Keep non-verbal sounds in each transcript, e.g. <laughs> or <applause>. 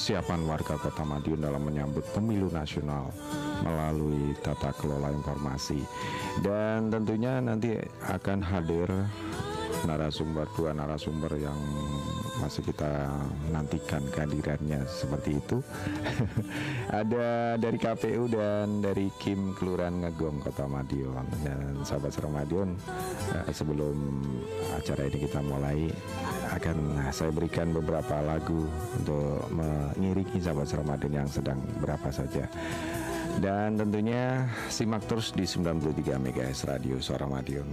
kesiapan warga Kota Madiun dalam menyambut pemilu nasional melalui tata kelola informasi. Dan tentunya nanti akan hadir narasumber dua narasumber yang masih kita nantikan kehadirannya seperti itu. <laughs> Ada dari KPU dan dari Kim Kelurahan Ngegong Kota Madiun. Dan sahabat Seram Madiun eh, sebelum acara ini kita mulai akan saya berikan beberapa lagu untuk mengiringi sahabat Seram Madiun yang sedang berapa saja. Dan tentunya simak terus di 93 MHz Radio Suara Madiun.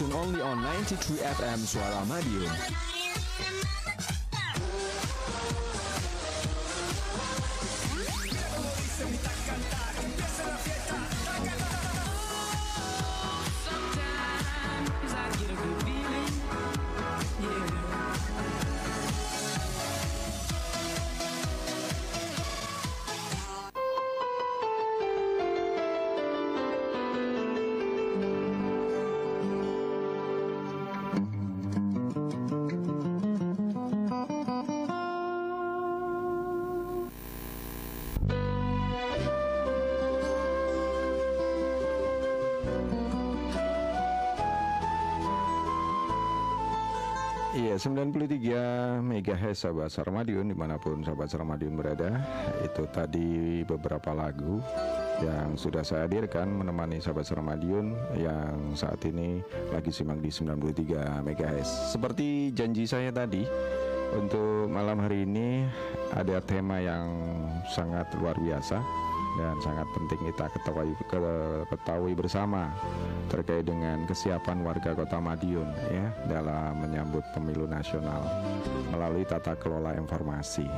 Tuned only on 93 FM Suara Madiun. 93 MHz sahabat Sarmadion di mana pun sahabat Sarmadion berada. Itu tadi beberapa lagu yang sudah saya hadirkan menemani sahabat Sarmadion yang saat ini lagi simak di 93 MHz Seperti janji saya tadi untuk malam hari ini ada tema yang sangat luar biasa dan sangat penting kita ketahui, ketahui bersama terkait dengan kesiapan warga Kota Madiun ya dalam menyambut pemilu nasional melalui tata kelola informasi.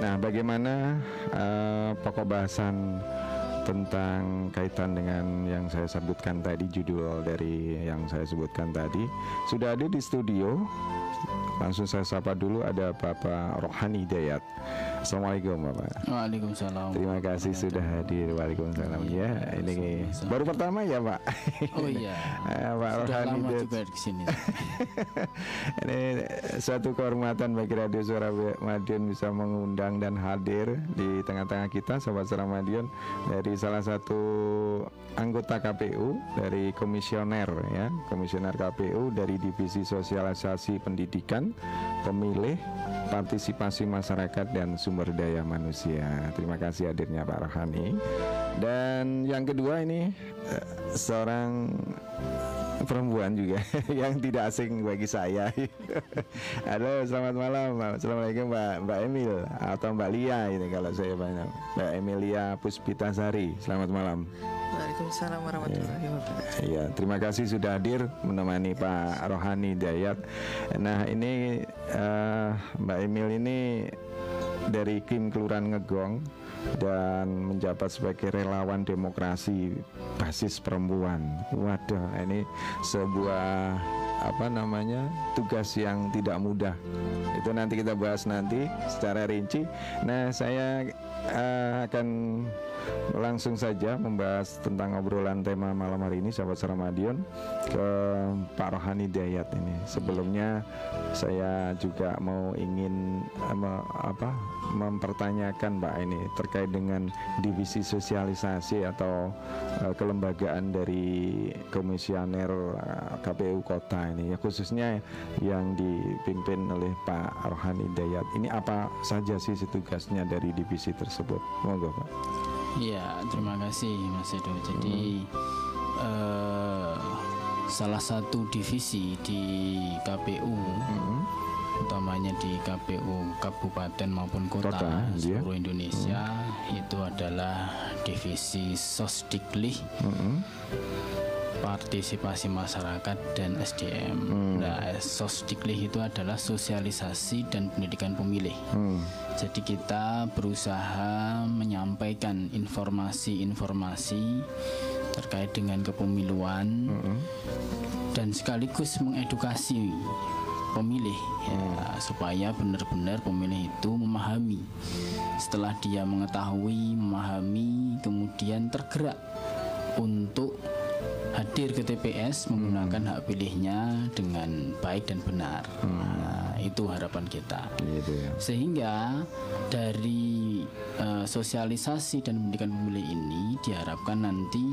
Nah, bagaimana uh, pokok bahasan tentang kaitan dengan yang saya sebutkan tadi judul dari yang saya sebutkan tadi sudah ada di studio Langsung saya sapa dulu ada Bapak Rohani Dayat. Assalamualaikum Bapak. Waalaikumsalam. Terima kasih sudah hadir. Waalaikumsalam. Ya, ini baru pertama ya Pak. Oh iya. Eh, <laughs> Pak Sudah Rohani lama juga di sini. <laughs> ini suatu kehormatan bagi Radio Suara Madiun bisa mengundang dan hadir di tengah-tengah kita Sobat Suara Madiun dari salah satu anggota KPU dari komisioner ya komisioner KPU dari divisi sosialisasi pendidikan pemilih partisipasi masyarakat dan sumber daya manusia terima kasih hadirnya Pak Rohani dan yang kedua ini eh, seorang perempuan juga <laughs> yang tidak asing bagi saya. <laughs> Halo, selamat malam. Assalamualaikum Mbak Mbak Emil atau Mbak Lia ini kalau saya banyak. Mbak Emilia Puspitasari. Selamat malam. Waalaikumsalam warahmatullahi wabarakatuh. Iya, terima kasih sudah hadir menemani Pak Rohani Dayat. Nah, ini eh, Mbak Emil ini dari Kim Kelurahan Ngegong dan menjabat sebagai relawan demokrasi basis perempuan. Waduh, ini sebuah apa namanya tugas yang tidak mudah. Itu nanti kita bahas nanti secara rinci. Nah, saya eh, akan langsung saja membahas tentang obrolan tema malam hari ini sahabat Saramadion ke Pak Rohani Dayat ini. Sebelumnya saya juga mau ingin eh, me- apa mempertanyakan Pak ini terkait dengan divisi sosialisasi atau eh, kelembagaan dari komisioner eh, KPU kota ini ya khususnya yang dipimpin oleh Pak Rohani Dayat. Ini apa saja sih tugasnya dari divisi tersebut? Monggo Pak. Iya, terima kasih Mas Edo. Jadi eh, salah satu divisi di KPU, Hmm. utamanya di KPU kabupaten maupun kota, Kota, iya. seluruh Indonesia, itu adalah divisi Sosdikli. Mm-mm. Partisipasi masyarakat dan SDM. Nah, Sosdikli itu adalah sosialisasi dan pendidikan pemilih. Hmm. Jadi kita berusaha menyampaikan informasi-informasi terkait dengan kepemiluan dan sekaligus mengedukasi pemilih ya, supaya benar-benar pemilih itu memahami. Setelah dia mengetahui, memahami, kemudian tergerak untuk hadir ke TPS menggunakan hak pilihnya dengan baik dan benar. Nah, itu harapan kita Gitu ya. sehingga dari eh, sosialisasi dan pendidikan pemilih ini diharapkan nanti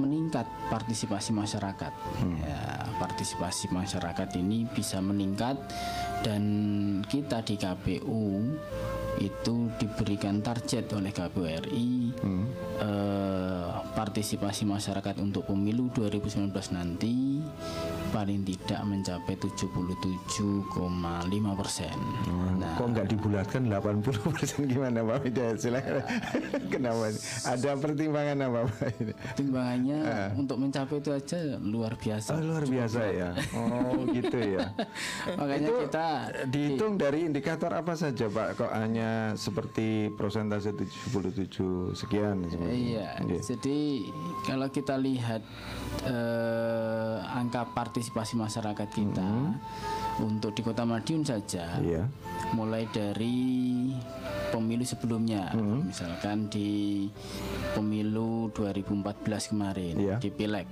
meningkat partisipasi masyarakat ya, partisipasi masyarakat ini bisa meningkat dan kita di KPU itu diberikan target oleh KPU RI eh, partisipasi masyarakat untuk pemilu 2019 nanti paling tidak mencapai 77,5 persen. Nah, Kok nggak dibulatkan 80% gimana Pak <laughs> Hidayat? Silakan. Kenapa? Ada pertimbangan apa Pak? ini? timbangannya untuk mencapai itu aja luar biasa. Oh, luar biasa ya. Oh gitu ya. <laughs> Makanya Itu kita dihitung dari indikator apa saja Pak? Kok hanya seperti persentase 77 sekian? seperti- Iya, Iya. jadi kalau kita lihat eh, angka partisipasi masyarakat kita untuk di Kota Madiun saja, Iya. mulai dari pemilu sebelumnya, misalkan di pemilu 2014 kemarin Iya. di Pileg,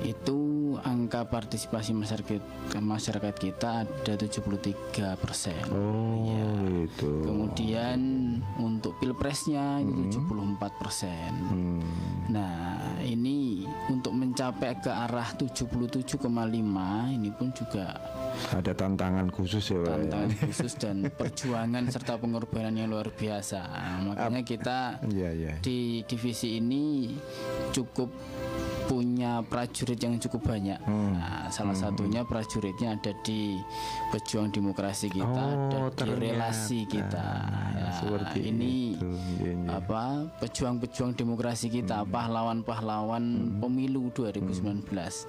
itu angka partisipasi masyarakat masyarakat kita ada 73 persen. Oh Iya. itu. Kemudian untuk pilpresnya itu 74 persen. Hmm. Nah ini untuk mencapai ke arah 77,5 ini pun juga Ada tantangan khusus ya Pak. ya? tantangan khusus dan perjuangan serta pengorbanan yang luar biasa. Makanya kita Iya iya. di divisi ini cukup punya prajurit yang cukup banyak. Hmm. Nah, salah satunya prajuritnya ada di pejuang demokrasi kita, Oh, ada di relasi kita. Ya, seperti ini itu. Iya, iya. apa pejuang-pejuang demokrasi kita, pahlawan-pahlawan pemilu 2019,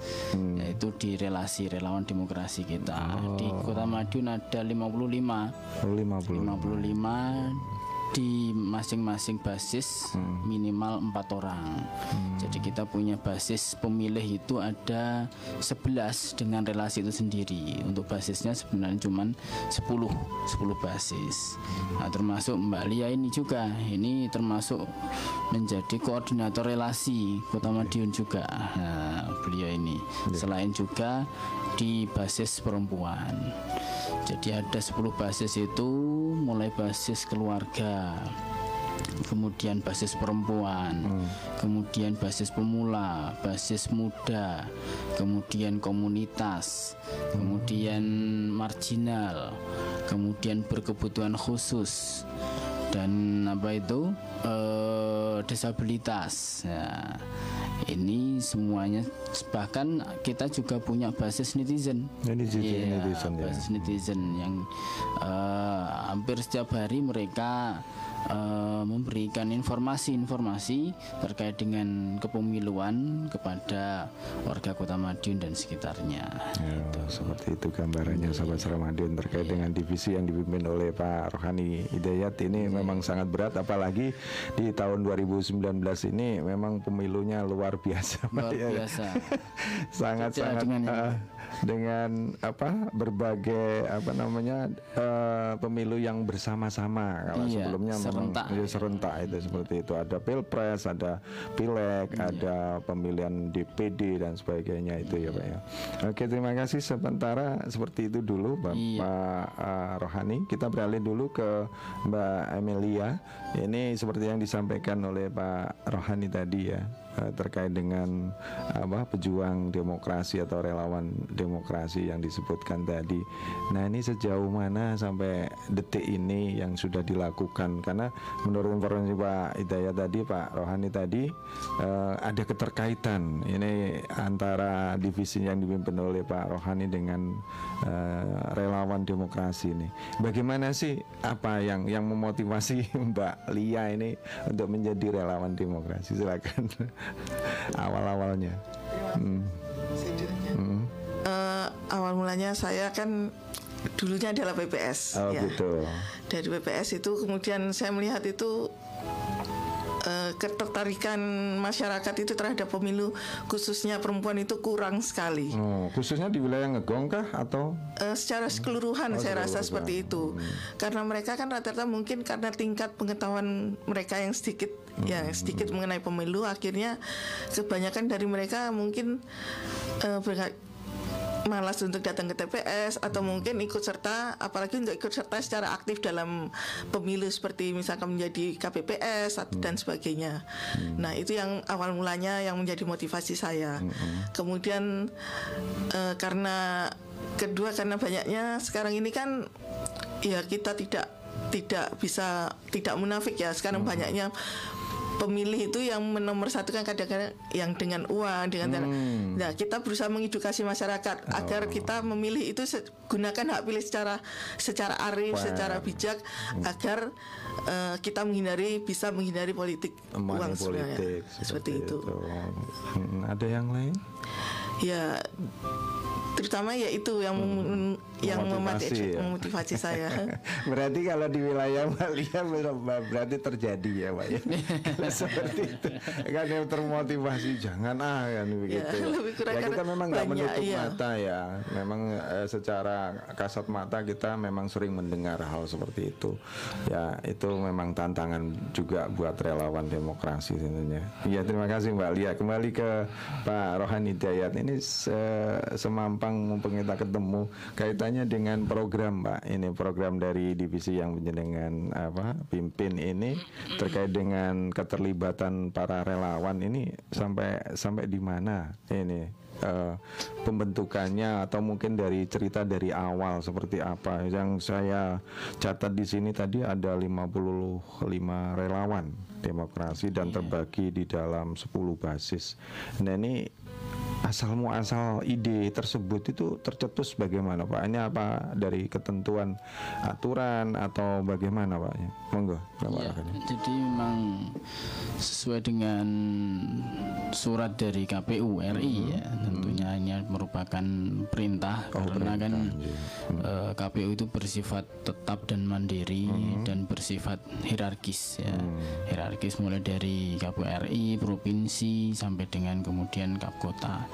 yaitu di relasi relawan demokrasi kita. Di Kota Madiun ada 55 Oh, 50. 55 di masing-masing basis minimal empat orang. Jadi kita punya basis pemilih itu ada 11 dengan relasi itu sendiri. Untuk basisnya sebenarnya cuma 10 10 basis. Nah, termasuk Mbak Lia ini juga. Ini termasuk menjadi koordinator relasi Kota Madiun juga. Nah, beliau ini selain juga di basis perempuan. Jadi ada 10 basis itu mulai basis keluarga, kemudian basis perempuan, kemudian basis pemula, basis muda, kemudian komunitas, kemudian marginal, kemudian berkebutuhan khusus dan apa itu eh, disabilitas. Ya, ini semuanya bahkan kita juga punya basis netizen. Netizen, Iya, netizen, ya. basis netizen yang eh, hampir setiap hari mereka eh, memberikan informasi-informasi terkait dengan kepemiluan kepada warga Kota Madiun dan sekitarnya. Ya, seperti itu gambarannya sahabat Ramadhan terkait dengan divisi yang dipimpin oleh Pak Rohani Hidayat ini memang sangat berat apalagi di tahun 2019 ini memang pemilunya luar biasa Luar ya. biasa. <laughs> sangat-sangat dengan ini. eh, dengan apa berbagai apa namanya eh, pemilu yang bersama-sama. Kalau Iya, sebelumnya memang serentak. ya, serentak itu seperti itu. Ada pilpres ada pileg Iya. ada pemilihan DPD dan sebagainya itu ya pak ya. Oke terima kasih. Sementara seperti itu dulu bapak Iya. eh, Rohani. Kita beralih dulu ke Mbak Amelia ini seperti yang disampaikan oleh Pak Rohani tadi ya eh, terkait dengan apa pejuang demokrasi atau relawan demokrasi yang disebutkan tadi. Nah ini sejauh mana sampai detik ini yang sudah dilakukan karena menurut informasi Pak Hidayat tadi Pak Rohani tadi eh, ada keterkaitan ini antara divisi yang dipimpin oleh Pak Rohani dengan eh, relawan demokrasi ini. Bagaimana sih apa yang yang memotivasi <laughs> Mbak Lia ini untuk menjadi relawan demokrasi? Silakan awal-awalnya. Hmm. Hmm. Eh, awal mulanya saya kan dulunya adalah PPS Oh ya. gitu. Dari PPS itu kemudian saya melihat itu eh, ketertarikan masyarakat itu terhadap pemilu khususnya perempuan itu kurang sekali. Oh, khususnya di wilayah Ngegong kah atau? Eh, secara keseluruhan saya rasa seperti itu. Karena mereka kan rata-rata mungkin karena tingkat pengetahuan mereka yang sedikit yang sedikit mengenai pemilu akhirnya kebanyakan dari mereka mungkin berga- malas untuk datang ke TPS atau mungkin ikut serta apalagi untuk ikut serta secara aktif dalam pemilu seperti misalkan menjadi KPPS atau dan sebagainya. Nah, itu yang awal mulanya yang menjadi motivasi saya. Kemudian eh, karena kedua karena banyaknya sekarang ini kan ya kita tidak tidak bisa tidak munafik ya. Sekarang banyaknya pemilih itu yang menomorsatukan kadang-kadang yang dengan uang dengan Hmm. nah kita berusaha mengedukasi masyarakat Oh. agar kita memilih itu gunakan hak pilih secara secara arif secara bijak agar eh, kita menghindari bisa menghindari politik money uang sebenarnya. politik seperti, itu. Hmm, ada yang lain ya terutama ya itu yang mem- yang Memotivasi memotivasi, ya. memotivasi saya. <laughs> Berarti kalau di wilayah Malia ber- berarti terjadi ya Pak ya? <laughs> Seperti itu. Kan yang termotivasi jangan ah kan begitu <laughs> lebih kurang ya kita memang nggak menutup iya. mata ya. Memang eh, secara kasat mata kita memang sering mendengar hal seperti itu. Ya itu memang tantangan juga buat relawan demokrasi tentunya. Ya terima kasih Mbak Lia. Kembali ke Pak Rohani Hidayat. Ini se- semampang mumpung kita ketemu kaitannya dengan program Mbak ini program dari divisi yang penjenengan apa pimpin ini terkait dengan keterlibatan para relawan ini sampai sampai di mana ini eh, pembentukannya atau mungkin dari cerita dari awal seperti apa. Yang saya catat di sini tadi ada 55 relawan demokrasi dan terbagi di dalam 10 basis. Nah ini asal muasal ide tersebut itu tercetus bagaimana Pak? Ini apa dari ketentuan aturan atau bagaimana Pak? Ya, Monggo. Bapak Ya, jadi memang sesuai dengan surat dari KPU RI ya tentunya ini merupakan perintah karena kan eh, KPU itu bersifat tetap dan mandiri dan bersifat hierarkis ya. Hierarkis mulai dari KPU RI provinsi sampai dengan kemudian kap kota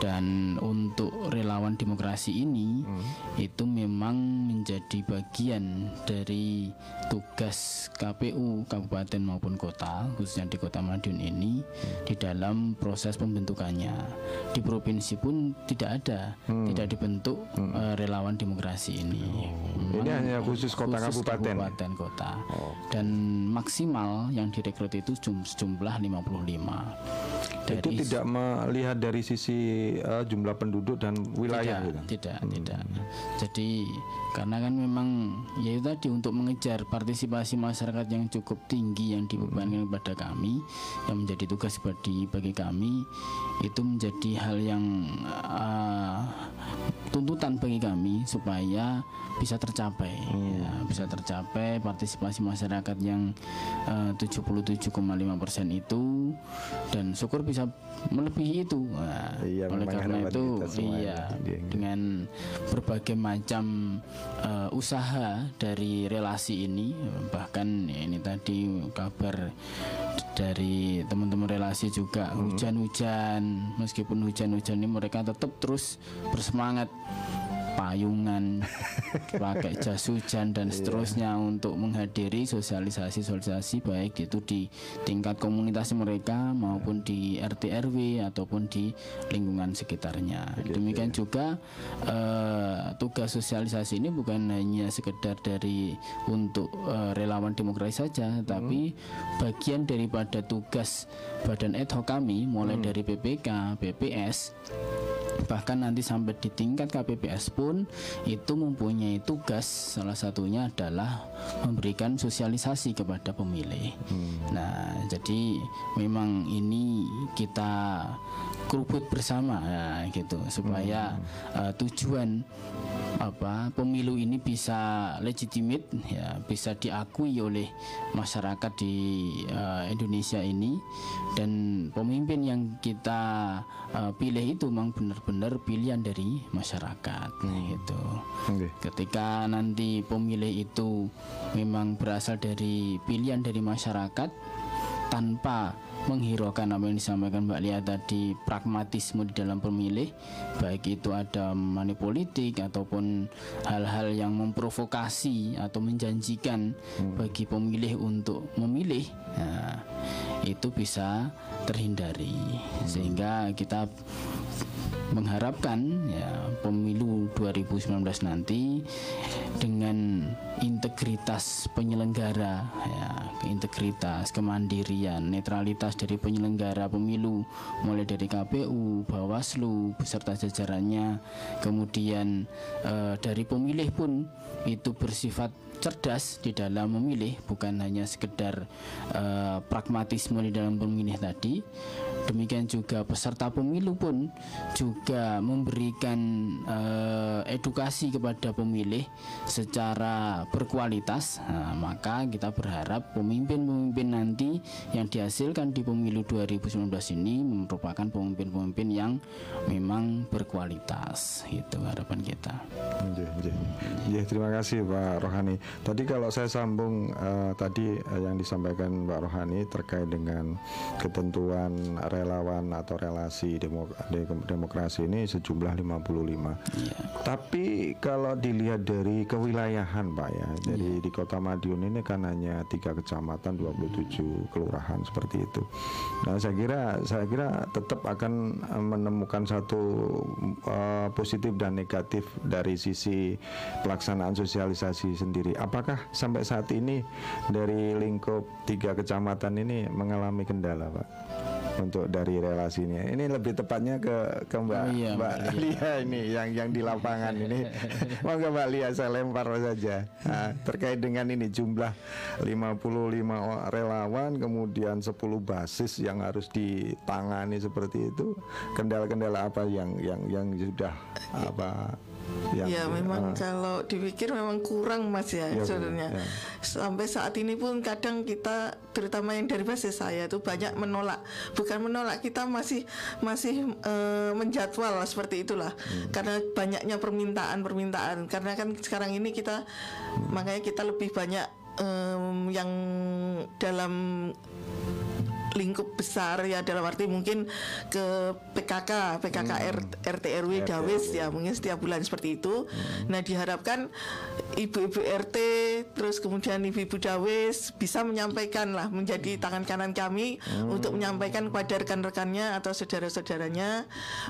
dan untuk relawan demokrasi ini itu memang menjadi bagian dari tugas KPU kabupaten maupun kota khususnya di kota Madiun ini di dalam proses pembentukannya. Di provinsi pun tidak ada tidak dibentuk eh, relawan demokrasi ini. Ini hanya khusus kota khusus kabupaten. kabupaten kota. Dan maksimal yang direkrut itu jum- jumlah 55 Itu dari tidak melihat dari sisi eh, jumlah penduduk dan wilayah tidak, gitu. tidak, tidak. Jadi karena kan memang ya itu tadi untuk mengejar partisipasi masyarakat yang cukup tinggi yang dibebankan kepada kami yang menjadi tugas bagi bagi kami itu menjadi hal yang ah, tuntutan bagi kami supaya bisa tercapai. Ya, bisa tercapai partisipasi masyarakat yang eh, 77,5 persen itu dan syukur bisa melebihi itu. Nah, Iya, oleh karena harapan itu iya. dengan berbagai macam eh, usaha dari relasi ini bahkan ini tadi kabar dari teman-teman relasi juga hujan-hujan. Meskipun hujan-hujan ini mereka tetap terus bersemangat payungan <laughs> pakai jas hujan dan seterusnya untuk menghadiri sosialisasi-sosialisasi baik itu di tingkat komunitas mereka maupun di RT RW ataupun di lingkungan sekitarnya. Demikian juga eh, tugas sosialisasi ini bukan hanya sekedar dari untuk eh, relawan demokrasi saja, tapi bagian daripada tugas badan ad hoc kami mulai dari PPK, BPS bahkan nanti sampai di tingkat KPPS pun itu mempunyai tugas salah satunya adalah memberikan sosialisasi kepada pemilih. Nah, jadi memang ini kita kerubut bersama ya, gitu supaya eh, tujuan apa pemilu ini bisa legitimate ya bisa diakui oleh masyarakat di eh, Indonesia ini dan pemimpin yang kita eh, pilih itu memang benar-benar pilihan dari masyarakat gitu. Oke. Ketika nanti pemilih itu memang berasal dari pilihan dari masyarakat tanpa menghiraukan apa yang disampaikan Mbak Lia tadi pragmatisme di dalam pemilih baik itu ada money politik ataupun hal-hal yang memprovokasi atau menjanjikan bagi pemilih untuk memilih nah, itu bisa terhindari. Sehingga kita mengharapkan ya pemilu 2019 nanti dengan integritas penyelenggara ya integritas kemandirian netralitas dari penyelenggara pemilu mulai dari KPU Bawaslu beserta jajarannya kemudian eh, dari pemilih pun itu bersifat cerdas di dalam memilih, bukan hanya sekedar eh, pragmatisme di dalam pemilih tadi. Demikian juga peserta pemilu pun juga memberikan eh, edukasi kepada pemilih secara berkualitas. Nah, maka kita berharap pemimpin-pemimpin nanti yang dihasilkan di pemilu 2019 ini merupakan pemimpin-pemimpin yang memang berkualitas. Itu harapan kita. Nggih, terima kasih Pak Rohani. Tadi kalau saya sambung eh, tadi eh, yang disampaikan Pak Rohani terkait dengan ketentuan relawan atau relasi demo- de- demokrasi ini sejumlah 55. Tapi kalau dilihat dari kewilayahan Pak ya, dari di Kota Madiun ini kan hanya tiga kecamatan 27 kelurahan seperti itu. Nah, saya kira saya kira tetap akan eh, menemukan satu eh, positif dan negatif dari sisi pelaksanaan sosialisasi sendiri. Apakah sampai saat ini dari lingkup tiga kecamatan ini mengalami kendala, Pak? Untuk dari relasinya, ini lebih tepatnya ke ke Mbak Oh iya, Mbak Mbak Lia ini yang yang di lapangan ini. <laughs> Monggo Mbak Lia saya lempar saja Nah, terkait dengan ini jumlah 55 o- relawan kemudian 10 basis yang harus ditangani seperti itu. Kendala-kendala apa yang yang yang sudah apa yang Ya memang kalau dipikir memang kurang mas ya Iya, sebenarnya. ya. Sampai saat ini pun kadang kita terutama yang dari basis saya itu banyak menolak. Bukan menolak kita masih masih eh, menjadwal seperti itulah. Hmm. Karena banyaknya permintaan-permintaan. Karena kan sekarang ini kita makanya kita lebih banyak em, yang dalam lingkup besar ya dalam arti mungkin ke PKK, PKK R- RT RW Dawes ya mungkin setiap bulan seperti itu. Nah diharapkan ibu-ibu RT terus kemudian ibu-ibu Dawes bisa menyampaikan lah menjadi tangan kanan kami untuk menyampaikan kepada rekan-rekannya atau saudara-saudaranya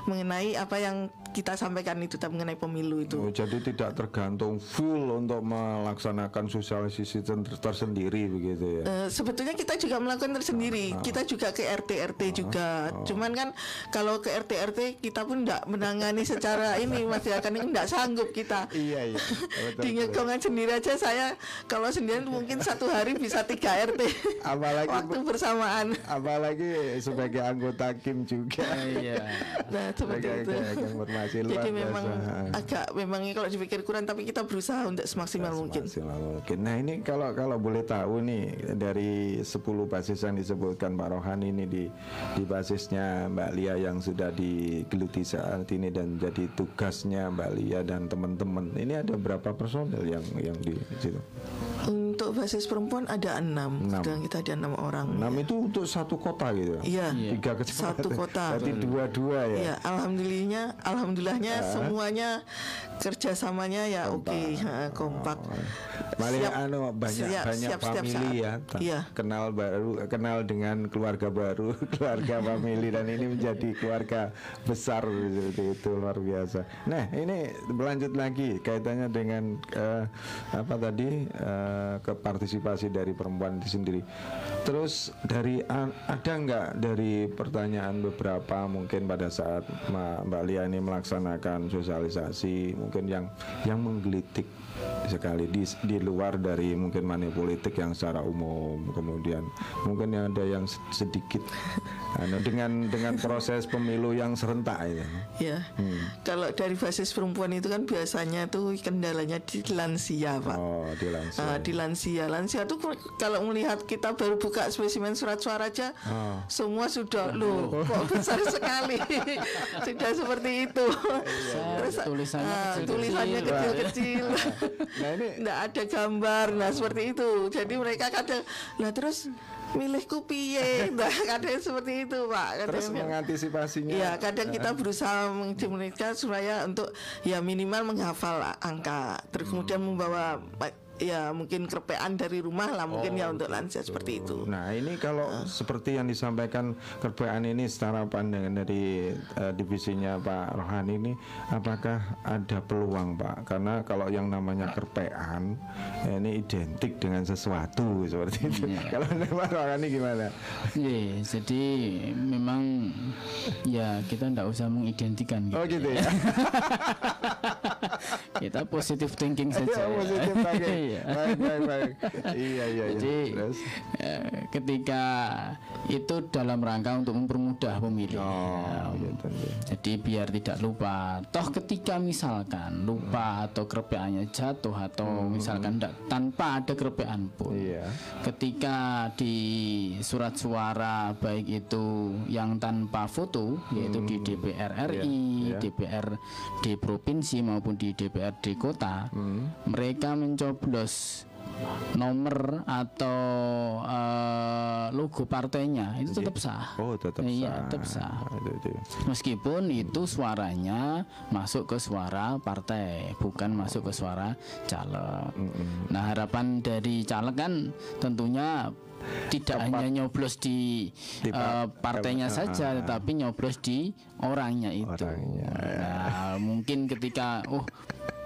mengenai apa yang kita sampaikan itu tentang mengenai pemilu itu. Oh, jadi tidak tergantung full untuk melaksanakan sosialisasi ter- tersendiri begitu ya. Eh, sebetulnya kita juga melakukan tersendiri. Kita juga ke RT RT juga. Cuman kan kalau ke RT RT kita pun tidak menangani secara <laughs> ini Mas ya kan tidak sanggup kita. Iya iya. Betul, Di ngekongan sendiri aja saya kalau sendirian mungkin satu hari bisa tiga RT. Apalagi <laughs> waktu bersamaan. apalagi sebagai anggota Kim juga. Iya. <laughs> Nah seperti itu. Jadi biasa. memang agak memang kalau dipikir kurang tapi kita berusaha untuk semaksimal mungkin. Maksimal mungkin. Nah ini kalau kalau boleh tahu nih dari 10 basis yang disebutkan Pak Rohani ini di di basisnya Mbak Lia yang sudah digeluti saat ini dan jadi tugasnya Mbak Lia dan teman-teman. Ini ada berapa personel yang yang di situ? Untuk basis perempuan ada enam. Enam. Sedang kita ada enam orang. Enam itu untuk satu kota gitu. Iya. Tiga kecamatan. Satu kota. Berarti dua-dua ya. Ya, alhamdulillahnya, alhamdulillahnya semuanya kerjasamanya ya oke, ha, kompak. Paling Siap- anu banyak siap- banyak siap family saat. ya. Iya. Kenal baru kenal dengan keluarga baru, <laughs> keluarga family dan ini menjadi keluarga besar seperti itu luar biasa. Nah, ini berlanjut lagi kaitannya dengan eh, apa tadi eh, ke partisipasi dari perempuan itu sendiri. Terus dari ada nggak dari pertanyaan beberapa mungkin pada saat Mbak Lia ini melaksanakan sosialisasi mungkin yang yang menggelitik sekali. Di di luar dari mungkin money politik yang secara umum kemudian mungkin yang ada yang se- sedikit anu, dengan dengan proses pemilu yang serentak itu. Ya, kalau dari basis perempuan itu kan biasanya tuh kendalanya di lansia, Pak. oh di lansia. Ah, di lansia, lansia tuh kalau melihat kita baru buka spesimen surat suara aja, Ah. semua sudah loh, kok besar sekali, <laughs> sudah seperti itu. Terus tulisannya ah, kecil-kecil. tulisannya kecil-kecil, nah ini nggak ada gambar, nah seperti itu. Jadi mereka kadang, nah terus milihku piye, <laughs> nah kadang seperti itu pak. Kadang- terus mengantisipasinya. Iya, kadang kita berusaha mereka supaya untuk ya minimal menghafal angka, terus kemudian membawa ya mungkin kerpean dari rumah lah mungkin ya untuk lansia seperti itu. Nah ini kalau seperti yang disampaikan kerpean ini secara pandangan dari eh, divisinya Pak Rohani ini, apakah ada peluang Pak? Karena kalau yang namanya kerpean eh, ini identik dengan sesuatu seperti itu. <laughs> Kalau dari Pak Rohani gimana? Iya, jadi memang ya kita tidak usah mengidentikan gitu. Oh gitu ya. <laughs> kita positive thinking saja. Iya, positive thinking. <laughs> ya. baik baik baik iya iya iya Jadi terus eh, ketika itu dalam rangka untuk mempermudah pemilih. oh Ya, gitu iya. Jadi biar tidak lupa. Toh ketika misalkan lupa atau kerepeannya jatuh atau misalkan ndak- tanpa ada kerepean pun. Iya. Ketika di surat suara baik itu yang tanpa foto yaitu di DPR RI, Iya, iya. DPR di provinsi maupun di DPRD kota, mereka mencoblos nomor atau eh, logo partainya itu tetap sah. oh tetap Iya, sah tetap sah. Itu, itu. Meskipun itu suaranya masuk ke suara partai, bukan masuk ke suara caleg. Nah, harapan dari caleg kan tentunya tidak hanya nyoblos di, Di par- partainya ah, saja, tetapi nyoblos di orangnya itu. Orangnya, ya. Nah, mungkin ketika oh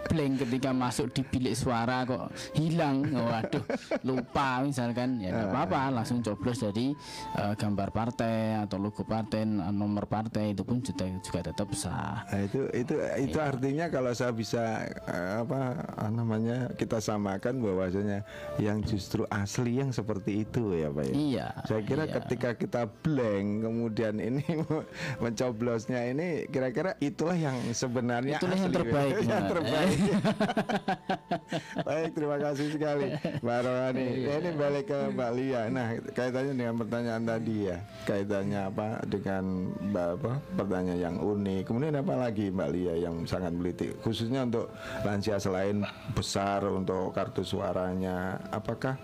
blank ketika masuk di bilik suara kok hilang waduh lupa misalkan ya nggak apa-apa langsung coblos dari eh, gambar partai atau logo partai n- nomor partai itu pun juga, juga tetap sah Nah, itu itu itu Iya. artinya kalau saya bisa eh, apa namanya kita samakan bahwasanya yang justru asli yang seperti itu ya Pak ya. iya Saya kira iya. ketika kita blank kemudian ini <laughs> mencoblosnya ini kira-kira itulah yang sebenarnya Itulah yang asli. terbaik, yang terbaik. <laughs> Baik, terima kasih sekali Mbak Rohani. Iya. Ini balik ke Mbak Lia. Nah, kaitannya dengan pertanyaan tadi ya, kaitannya apa dengan Mbak apa pertanyaan yang unik. Kemudian apa lagi Mbak Lia yang sangat melitik khususnya untuk lansia selain besar untuk kartu suaranya. Apakah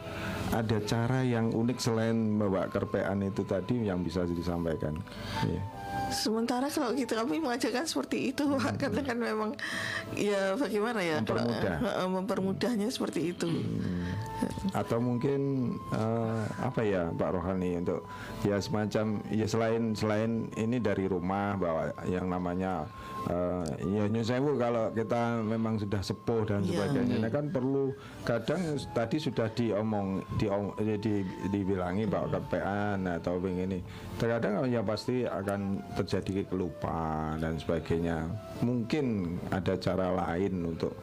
ada cara yang unik selain membawa kerpean itu tadi yang bisa disampaikan? Iya. Sementara kalau kita kami mengajarkan seperti itu, Pak, karena kan memang ya bagaimana ya kalau- Mempermudah. eh, mempermudahnya seperti itu. atau mungkin eh, apa ya Pak Rohani untuk ya semacam ya selain selain ini dari rumah bahwa yang namanya eh, ya nyun sewu kalau kita memang sudah sepuh dan Iya. sebagainya nah kan perlu kadang tadi sudah diomong diom, eh, di, dibilangi bahwa kepean atau begini terkadang ya pasti akan terjadi kelupaan dan sebagainya. Mungkin ada cara lain untuk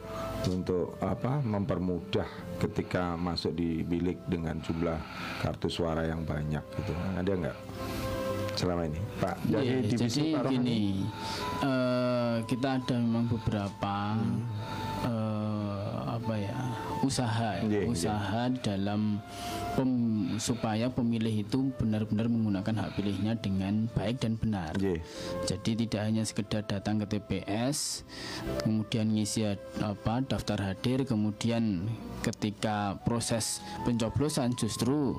untuk apa mempermudah ketika masuk di bilik dengan jumlah kartu suara yang banyak gitu. Ada nggak selama ini Pak jadi Iya, divisi jadi Pak Rohani? gini eh, kita ada memang beberapa Hmm. eh, apa ya usaha ya, Iya, iya. usaha di dalam pem- supaya pemilih itu benar-benar menggunakan hak pilihnya dengan baik dan benar. Iya. Jadi tidak hanya sekedar datang ke TPS, kemudian ngisi apa daftar hadir, kemudian ketika proses pencoblosan justru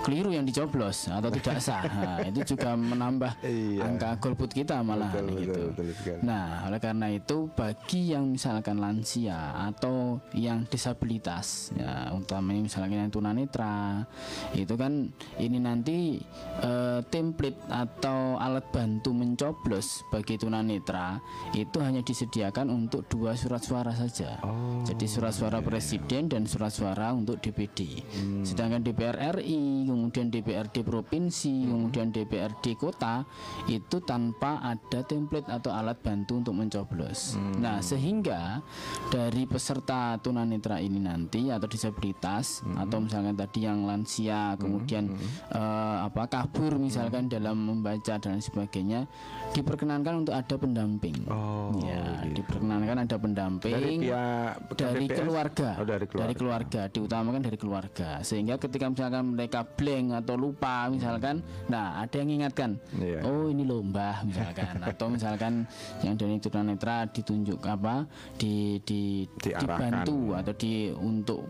keliru yang dicoblos atau <laughs> tidak sah. Nah, itu juga menambah Iya. angka golput kita malah Betul, betul, gitu. betul sekali. Nah, oleh karena itu bagi yang misalkan lansia atau yang disabilitas ya utamanya misalkan yang tunanetra itu kan ini nanti eh, template atau alat bantu mencoblos bagi tunanetra itu hanya disediakan untuk dua surat suara saja. Oh, Jadi surat suara presiden dan surat suara untuk DPD. Hmm. Sedangkan DPR RI, kemudian DPRD provinsi, Hmm. kemudian DPRD kota itu tanpa ada template atau alat bantu untuk mencoblos. Hmm. Nah, sehingga dari peserta tunanetra ini nanti atau disabilitas Hmm. atau misalkan tadi yang lansia, kemudian eh, apa kabur misalkan Hmm. dalam membaca dan sebagainya diperkenankan untuk ada pendamping. Oh, ya, gitu. diperkenankan ada pendamping dari pihak dari keluarga. oh, dari keluarga keluarga, diutamakan dari keluarga. Sehingga ketika misalkan mereka blank atau lupa misalkan, nah ada yang ingatkan, Iya. oh ini loh mbah misalkan, <laughs> atau misalkan yang dari tunanetra ditunjuk apa, di, di Diarahkan. dibantu atau di untuk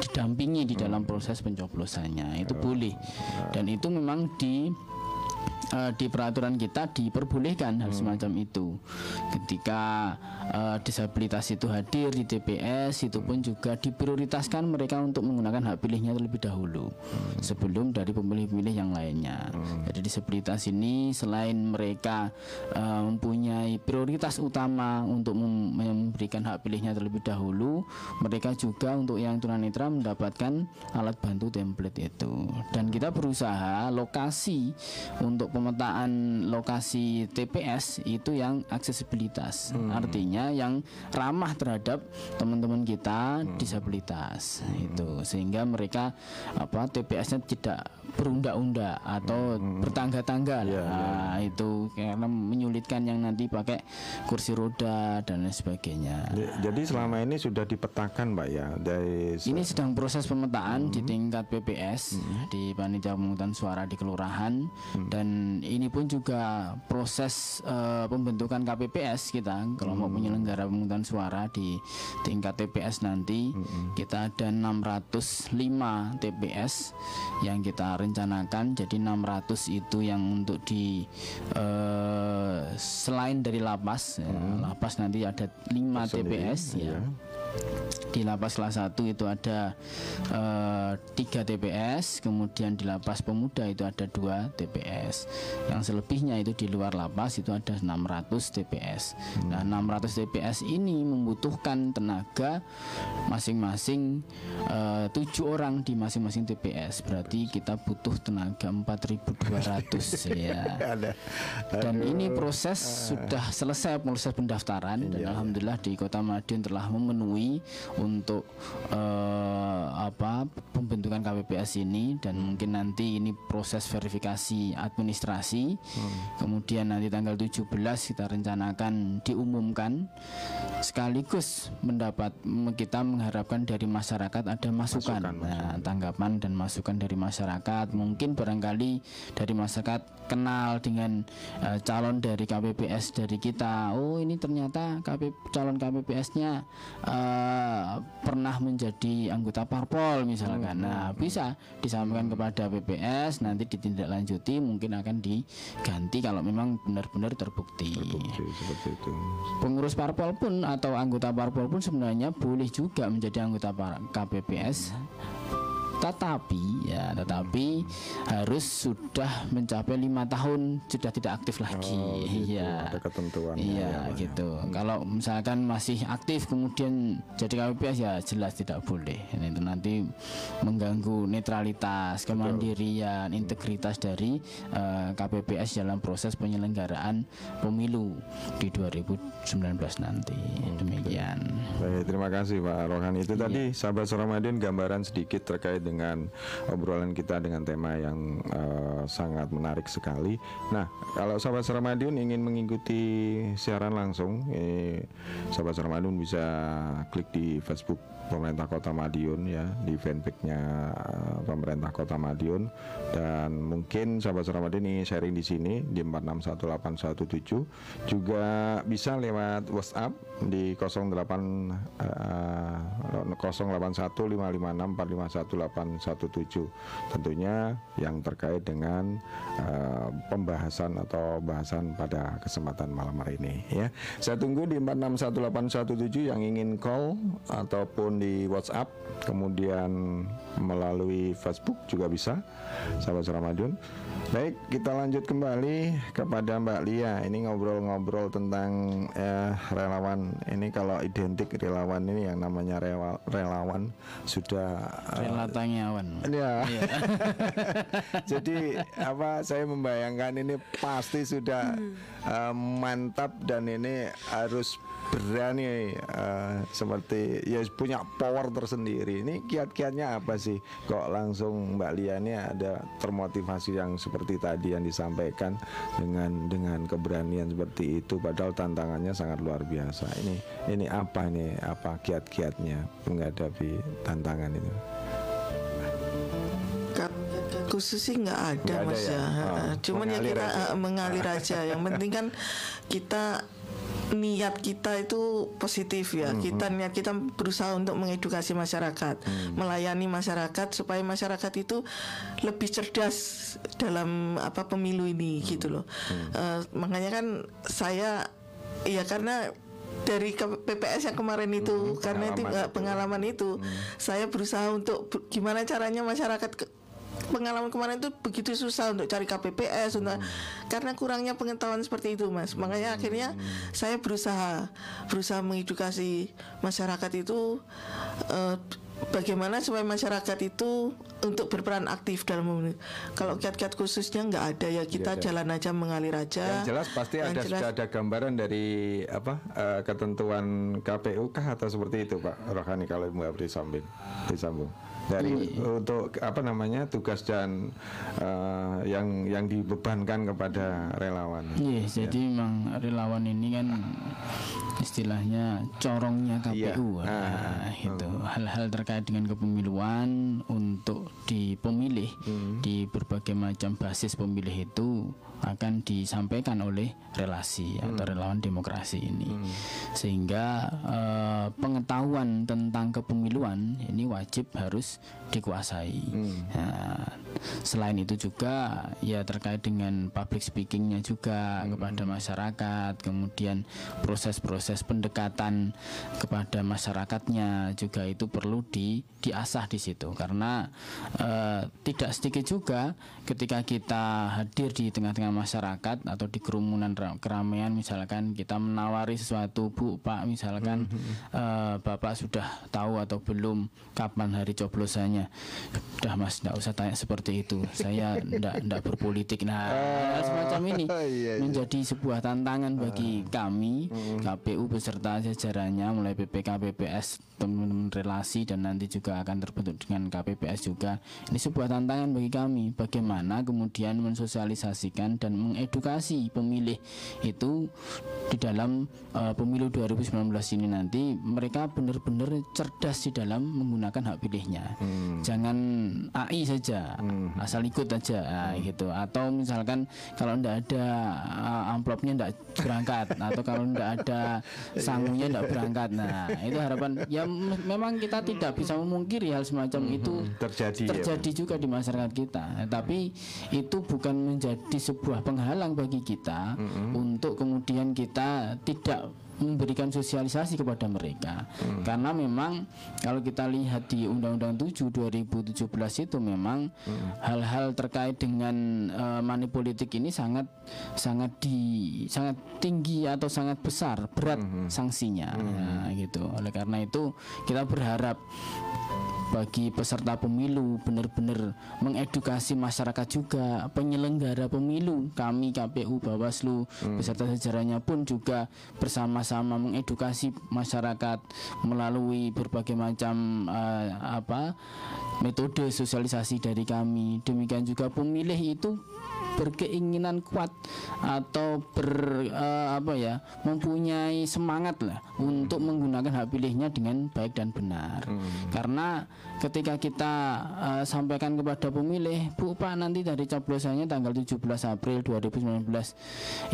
didampingi di dalam proses pencoblosannya. Itu boleh. dan itu memang di eh, di peraturan kita diperbolehkan hal semacam itu. Ketika eh, disabilitas itu hadir di TPS itu pun juga diprioritaskan mereka untuk menggunakan hak pilihnya terlebih dahulu sebelum dari pemilih-pemilih yang lainnya. Jadi disabilitas ini selain mereka eh, mempunyai prioritas utama untuk mem- memberikan hak pilihnya terlebih dahulu, mereka juga untuk yang tunanetra mendapatkan alat bantu template itu. Dan kita berusaha lokasi untuk untuk pemetaan lokasi TPS itu yang aksesibilitas. Artinya yang ramah terhadap teman-teman kita disabilitas. Itu. Sehingga mereka apa TPS-nya tidak berundak-undak atau bertangga-tangga lah. Nah, itu karena menyulitkan yang nanti pakai kursi roda dan lain sebagainya. Jadi selama ini sudah dipetakan, Mbak ya, dari Ini sedang proses pemetaan di tingkat PPS di panitia pemungutan suara di kelurahan. Dan ini pun juga proses eh, pembentukan KPPS kita. Kelompok penyelenggara pemungutan suara di tingkat TPS nanti kita ada 605 TPS yang kita rencanakan jadi 600 itu yang untuk di eh, selain dari lapas ya, lapas nanti ada 5 TPS ya di lapas kelas 1 itu ada eh, tiga TPS kemudian di lapas pemuda itu ada dua TPS yang selebihnya itu di luar lapas itu ada 600 TPS nah 600 TPS ini membutuhkan tenaga masing-masing eh, tujuh orang di masing-masing TPS berarti kita butuh tenaga 4200 <laughs> ya. Dan ini proses sudah selesai proses pendaftaran. Dan alhamdulillah di Kota Madiun telah memenuhi untuk eh, apa pembentukan KPPS ini dan mungkin nanti ini proses verifikasi administrasi kemudian nanti tanggal 17 kita rencanakan diumumkan sekaligus mendapat kita mengharapkan dari masyarakat ada masukan, Nah, tanggapan dan masukan dari masyarakat mungkin barangkali dari masyarakat kenal dengan eh, calon dari KPPS dari kita oh ini ternyata KP, calon KPPS-nya pernah menjadi anggota parpol misalkan. Nah bisa disampaikan kepada PPS nanti ditindaklanjuti mungkin akan diganti kalau memang benar-benar terbukti. Seperti itu. pengurus parpol pun atau anggota parpol pun sebenarnya boleh juga menjadi anggota KPPS tetapi ya tetapi harus sudah mencapai lima tahun sudah tidak aktif lagi Oh, gitu. iya Ada ketentuannya. Iya ya, ya. gitu. Kalau misalkan masih aktif kemudian jadi KPPS ya jelas tidak boleh. Ini itu nanti mengganggu netralitas, kemandirian, integritas dari eh, KPPS dalam proses penyelenggaraan pemilu di 2019 nanti. Demikian. Baik, terima kasih Pak Rohani. Itu tadi sahabat Ramadan gambaran sedikit terkait dengan obrolan kita dengan tema yang eh, sangat menarik sekali. Nah, kalau sahabat Ramadan ingin mengikuti siaran langsung, eh, sahabat Ramadan bisa klik di Facebook pemerintah Kota Madiun ya di fanpage-nya eh, pemerintah Kota Madiun. Dan mungkin sahabat Ramadan ingin sharing di sini di 461817 juga bisa lewat WhatsApp di 08 eh, 081556451817 tentunya yang terkait dengan eh, pembahasan atau bahasan pada kesempatan malam hari ini ya. Saya tunggu di 461817 yang ingin call ataupun di WhatsApp kemudian melalui Facebook juga bisa sahabat Ramadan baik kita lanjut kembali kepada Mbak Lia. Ini ngobrol-ngobrol tentang eh, relawan. Ini kalau identik relawan ini yang namanya rewa- relawan sudah eh, Rela Tangiawan. Ya. <laughs> Jadi apa saya membayangkan ini pasti sudah eh, mantap dan ini harus berani eh, seperti ya punya power tersendiri. Ini kiat-kiatnya apa sih? Kok langsung Mbak Lia ini ada termotivasi yang seperti tadi yang disampaikan dengan dengan keberanian seperti itu padahal tantangannya sangat luar biasa. Ini ini apa nih apa kiat-kiatnya menghadapi tantangan itu? Khusus sih nggak ada Nggak ada mas ya? ya, Oh, cuman ya kita aja. eh, mengalir aja yang penting kan <laughs> kita niat kita itu positif ya. Hmm, kita niat kita berusaha untuk mengedukasi masyarakat Hmm. melayani masyarakat supaya masyarakat itu lebih cerdas dalam apa pemilu ini Hmm. gitu loh. Eh, makanya kan saya ya karena dari ke- PPS yang kemarin itu karena itu pengalaman eh, pengalaman itu saya berusaha untuk gimana caranya masyarakat ke- pengalaman kemarin itu begitu susah untuk cari KPPS untuk karena kurangnya pengetahuan seperti itu mas makanya akhirnya saya berusaha berusaha mengedukasi masyarakat itu eh, bagaimana supaya masyarakat itu untuk berperan aktif dalam memilih. Kalau kiat-kiat khususnya nggak ada ya kita ada. jalan aja mengalir aja. Yang jelas pasti Yang ada jelas- sudah ada gambaran dari apa eh, ketentuan KPU kah atau seperti itu Pak Rohani kalau Mbak Bri sambung disambung dari untuk apa namanya tugas dan eh, yang yang dibebankan kepada relawan. Iya, jadi memang relawan ini kan istilahnya corongnya KPU. Iya. Nah, itu hal-hal terkait dengan kepemiluan untuk di pemilih Hmm. di berbagai macam basis pemilih itu akan disampaikan oleh relasi atau Hmm. relawan demokrasi ini. Sehingga eh, pengetahuan tentang kepemiluan ini wajib harus dikuasai. Hmm. Nah, selain itu juga ya terkait dengan public speakingnya juga kepada masyarakat, kemudian proses-proses pendekatan kepada masyarakatnya juga itu perlu di diasah di situ karena eh, tidak sedikit juga ketika kita hadir di tengah-tengah masyarakat atau di kerumunan ra- keramaian misalkan kita menawari sesuatu bu pak misalkan eh, bapak sudah tahu atau belum kapan hari coblosannya. Udah mas tidak usah tanya seperti itu. Saya <laughs> tidak tidak berpolitik. Nah hal semacam ini <laughs> Iya, iya. menjadi sebuah tantangan bagi kami KPU beserta jajarannya mulai PPK PPS teman-teman relasi dan nanti juga akan terbentuk dengan KPPS juga. Ini sebuah tantangan bagi kami. Bagaimana kemudian mensosialisasikan dan mengedukasi pemilih. Itu di dalam eh, pemilu 2019 ini nanti mereka benar-benar cerdas di dalam menggunakan hak pilihnya. Jangan AI saja asal ikut aja nah, gitu. Atau misalkan kalau ndak ada uh, amplopnya ndak berangkat <laughs> atau kalau ndak ada sangunya ndak berangkat. Nah itu harapan. Ya me- memang kita tidak bisa memungkiri hal semacam itu Terjadi ya, terjadi juga di masyarakat kita. Tapi itu bukan menjadi sebuah penghalang bagi kita untuk kemudian kita tidak memberikan sosialisasi kepada mereka. Karena memang kalau kita lihat di Undang-Undang 7 2017 itu memang hal-hal terkait dengan eh, money politik ini sangat sangat di sangat tinggi atau sangat besar berat sanksinya. Nah, gitu. Oleh karena itu kita berharap bagi peserta pemilu benar-benar mengedukasi masyarakat juga penyelenggara pemilu kami KPU Bawaslu beserta jajarannya pun juga bersama-sama mengedukasi masyarakat melalui berbagai macam eh, apa metode sosialisasi dari kami. Demikian juga pemilih itu berkeinginan kuat atau ber eh, apa ya mempunyai semangat lah untuk menggunakan hak pilihnya dengan baik dan benar. Karena ketika kita eh, sampaikan kepada pemilih Bu Pak nanti dari coblosannya tanggal 17 April 2019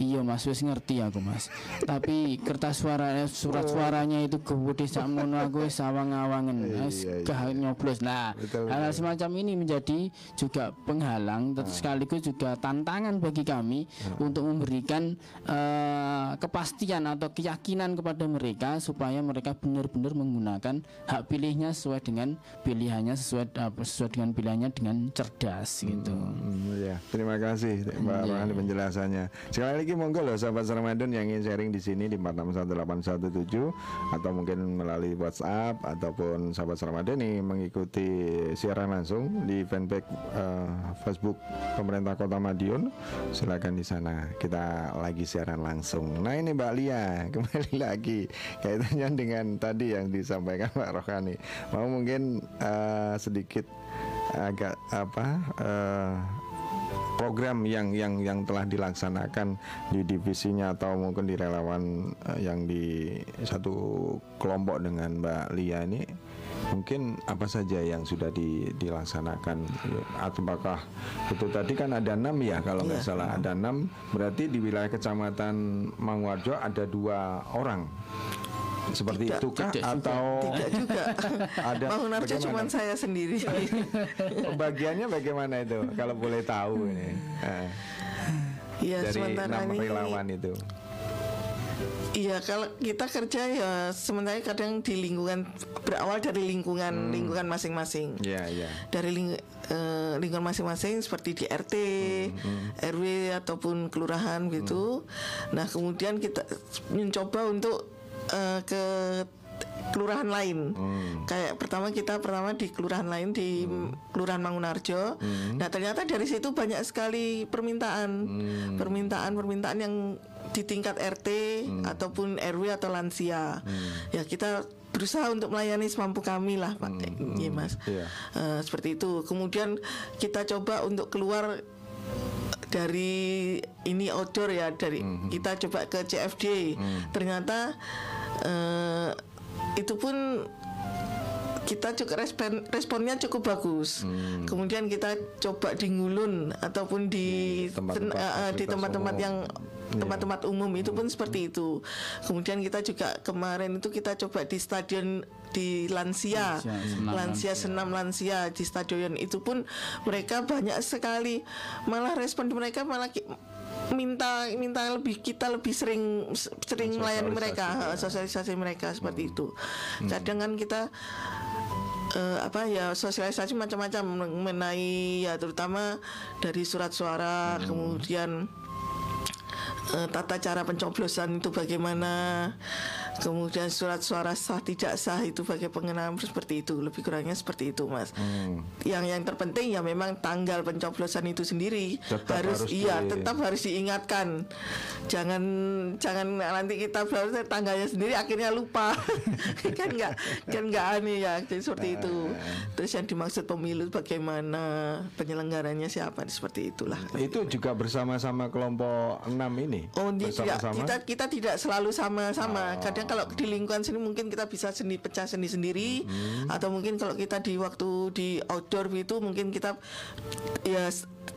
iya Mas wis ngerti aku Mas. Tapi kertas suara eh, surat suaranya itu gede sakmono aku wis sawang-awangen wis iya, iya. nyoblos. Nah Betul, hal-hal semacam ini menjadi juga penghalang Ah. tetapi sekaligus juga tantangan bagi kami untuk memberikan eh, kepastian atau keyakinan kepada mereka supaya mereka benar-benar menggunakan hak pilihnya sesuai dengan pilihannya sesuai apa, sesuai dengan pilihannya dengan cerdas gitu. Hmm, ya, terima kasih Mbak Rohani penjelasannya. Sekali lagi monggo loh sahabat Ramadan yang ingin sharing di sini di 461817 atau mungkin melalui WhatsApp ataupun sahabat Ramadan yang mengikuti siaran langsung di fanpage eh, Facebook pemerintah Kota Madiun. Silakan di sana. Kita lagi siaran langsung. Nah, ini Mbak Lia <laughs> kembali lagi kaitannya dengan tadi yang disampaikan Pak Rohani. Mau mungkin eh, sedikit agak apa eh, program yang yang yang telah dilaksanakan di divisinya atau mungkin di relawan eh, yang di satu kelompok dengan Mbak Lia ini mungkin apa saja yang sudah di- dilaksanakan? Atau apakah itu tadi kan ada enam ya kalau nggak salah ada enam. Berarti di wilayah kecamatan Mangwarjo ada dua orang seperti Tidak, itu kah tidak juga. atau Tidak juga. <laughs> ada Bangunarjo bagaimana? cuma saya sendiri. <laughs> Pembagiannya bagaimana itu kalau boleh tahu ini Eh, Iya, dari sementara enam relawan itu. Iya, kalau kita kerja ya sementara kadang di lingkungan berawal dari lingkungan lingkungan masing-masing. Iya iya. Dari ling- eh, lingkungan masing-masing seperti di RT, RW ataupun kelurahan gitu. Nah, kemudian kita mencoba untuk eh, ke kelurahan lain. Hmm. Kayak pertama kita pertama di kelurahan lain di kelurahan Mangunarjo. Hmm. Nah ternyata dari situ banyak sekali permintaan, Hmm. permintaan permintaan yang di tingkat RT Hmm. ataupun RW atau lansia. Ya kita berusaha untuk melayani semampu kami lah Pak, Iya, Mas. Iya. Eh, seperti itu. Kemudian kita coba untuk keluar dari ini outdoor ya dari Mhm. kita coba ke CFD ternyata eh, itu pun kita cukup respon responnya cukup bagus. Hmm. Kemudian kita coba di Ngulun ataupun di tempat-tempat eh, di fasilitas tempat-tempat umum. yang tempat-tempat umum itu pun seperti itu. Kemudian kita juga kemarin itu kita coba di stadion di lansia, Lansia, senam lansia senam lansia di stadion. Itu pun mereka banyak sekali. Malah respon mereka malah minta minta lebih kita lebih sering sering melayani mereka. sosialisasi mereka seperti itu. Kadang kan kita eh, apa ya sosialisasi macam-macam mengenai ya terutama dari surat suara kemudian eh, tata cara pencoblosan itu bagaimana? Kemudian surat suara sah tidak sah itu bagaimana pengenaan seperti itu. Lebih kurangnya seperti itu mas. Yang yang terpenting ya memang tanggal pencoblosan itu sendiri. Tetap harus, harus iya di- tetap harus diingatkan. Jangan jangan nanti kita baru tanggalnya sendiri akhirnya lupa. <laughs> Kan nggak kan nggak aneh ya jadi seperti itu. Terus yang dimaksud pemilu bagaimana penyelenggaranya siapa seperti itulah. Itu juga bersama-sama kelompok enam ini. Oh, di- tidak, kita kita tidak selalu sama-sama. Kadang kalau di lingkungan sini mungkin kita bisa seni pecah seni sendiri, atau mungkin kalau kita di waktu di outdoor itu mungkin kita ya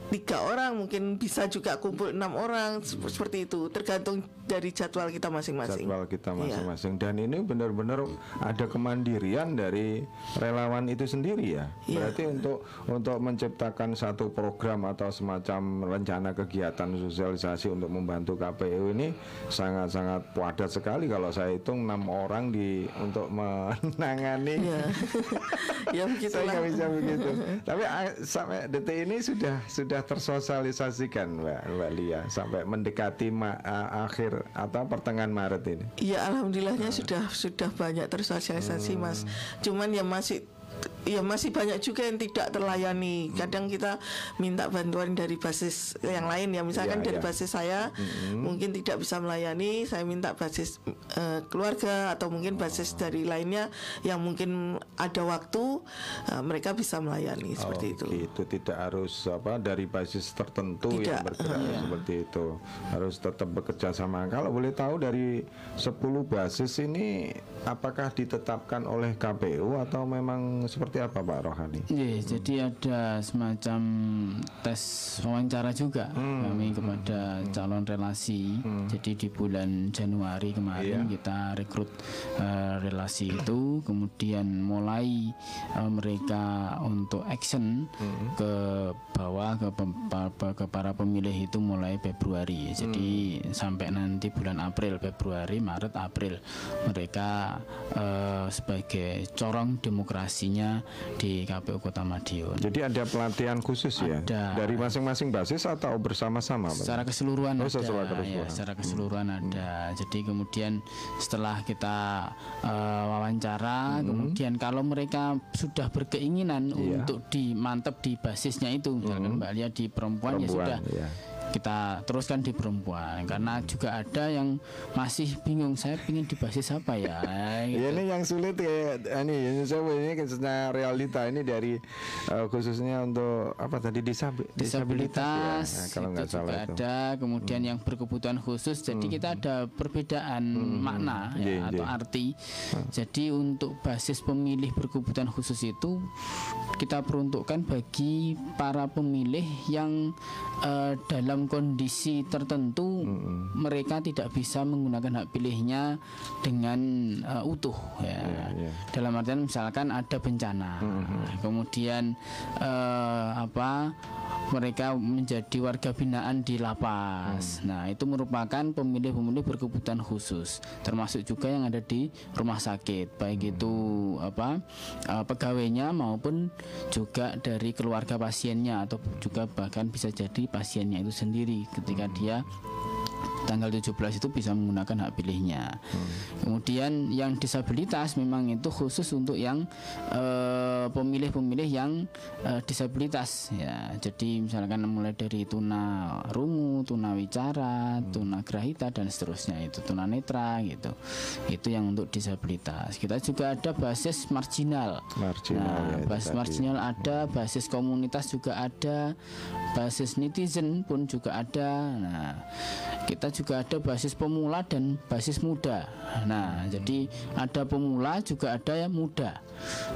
tiga orang mungkin bisa juga kumpul enam orang sep- seperti itu. Tergantung dari jadwal kita masing-masing. jadwal kita Iya. masing-masing. Dan ini benar-benar ada kemandirian dari relawan itu sendiri ya. Iya. berarti untuk untuk menciptakan satu program atau semacam rencana kegiatan sosialisasi untuk membantu KPU ini sangat-sangat padat sekali. Kalau saya hitung enam orang di untuk menangani. <laughs> <laughs> Ya, ya saya nggak bisa begitu. <laughs> Tapi ah, sampai detik ini sudah sudah tersosialisasikan mbak mbak Lia sampai mendekati ma- akhir atau pertengahan Maret ini? Ya alhamdulillahnya sudah sudah banyak tersosialisasi mas. Cuman ya masih ya masih banyak juga yang tidak terlayani. Kadang kita minta bantuan dari basis yang lain ya. Misalkan Iya, dari iya. basis saya mungkin tidak bisa melayani, saya minta basis eh, keluarga atau mungkin basis dari lainnya yang mungkin ada waktu eh, mereka bisa melayani seperti itu. Gitu, tidak harus apa dari basis tertentu yang Tidak, bergerak seperti itu. Harus tetap bekerja sama. Kalau boleh tahu dari 10 basis ini apakah ditetapkan oleh KPU atau memang seperti apa Pak Rohani? Iya, jadi ada semacam tes wawancara juga kami kepada calon relasi. Jadi di bulan Januari kemarin kita rekrut eh, relasi itu, kemudian mulai eh, mereka untuk action ke bawah ke, ke para pemilih itu mulai Februari. Jadi sampai nanti bulan April, Februari, Maret, April mereka eh, sebagai corong demokrasinya di KPU Kota Madiun. Jadi ada pelatihan khusus ya Ada. dari masing-masing basis atau bersama-sama? Secara keseluruhan Oh, ada, secara ya, keseluruhan. secara keseluruhan ada. Jadi kemudian setelah kita eh, wawancara, Hmm. kemudian kalau mereka sudah berkeinginan Iya. untuk dimantap di basisnya itu, misalkan Mbak Lia di perempuan, ya Hmm. Perempuan, sudah. iya. Kita teruskan di perempuan karena juga ada yang masih bingung saya ingin di basis apa ya. <laughs> gitu. Ya ini yang sulit ya ini ini saya ini sebenarnya realita ini dari eh, khususnya untuk apa tadi disabi- disabilitas ya. Nah, kalau nggak juga salah itu. Hmm. ada kemudian yang berkebutuhan khusus jadi kita ada perbedaan makna Iya, ya, atau iya. arti jadi untuk basis pemilih berkebutuhan khusus itu kita peruntukkan bagi para pemilih yang eh, dalam kondisi tertentu mereka tidak bisa menggunakan hak pilihnya dengan eh, utuh ya. Iya. dalam artian misalkan ada bencana. Kemudian eh, apa mereka menjadi warga binaan di lapas. Nah, itu merupakan pemilih-pemilih berkebutuhan khusus, termasuk juga yang ada di rumah sakit, baik itu apa eh, pegawainya maupun juga dari keluarga pasiennya atau juga bahkan bisa jadi pasiennya itu sendiri ketika dia tanggal 17 itu bisa menggunakan hak pilihnya. Kemudian yang disabilitas memang itu khusus untuk yang eh, pemilih-pemilih yang eh, disabilitas ya. Jadi misalkan mulai dari tuna rungu, tuna wicara, tuna grahita dan seterusnya itu tuna netra gitu. Itu yang untuk disabilitas. Kita juga ada basis marginal. Marginal, Nah, ya, basis tadi. marginal ada, basis komunitas juga ada, basis netizen pun juga ada. Nah, kita juga ada basis pemula dan basis muda. Nah, jadi ada pemula juga ada yang muda.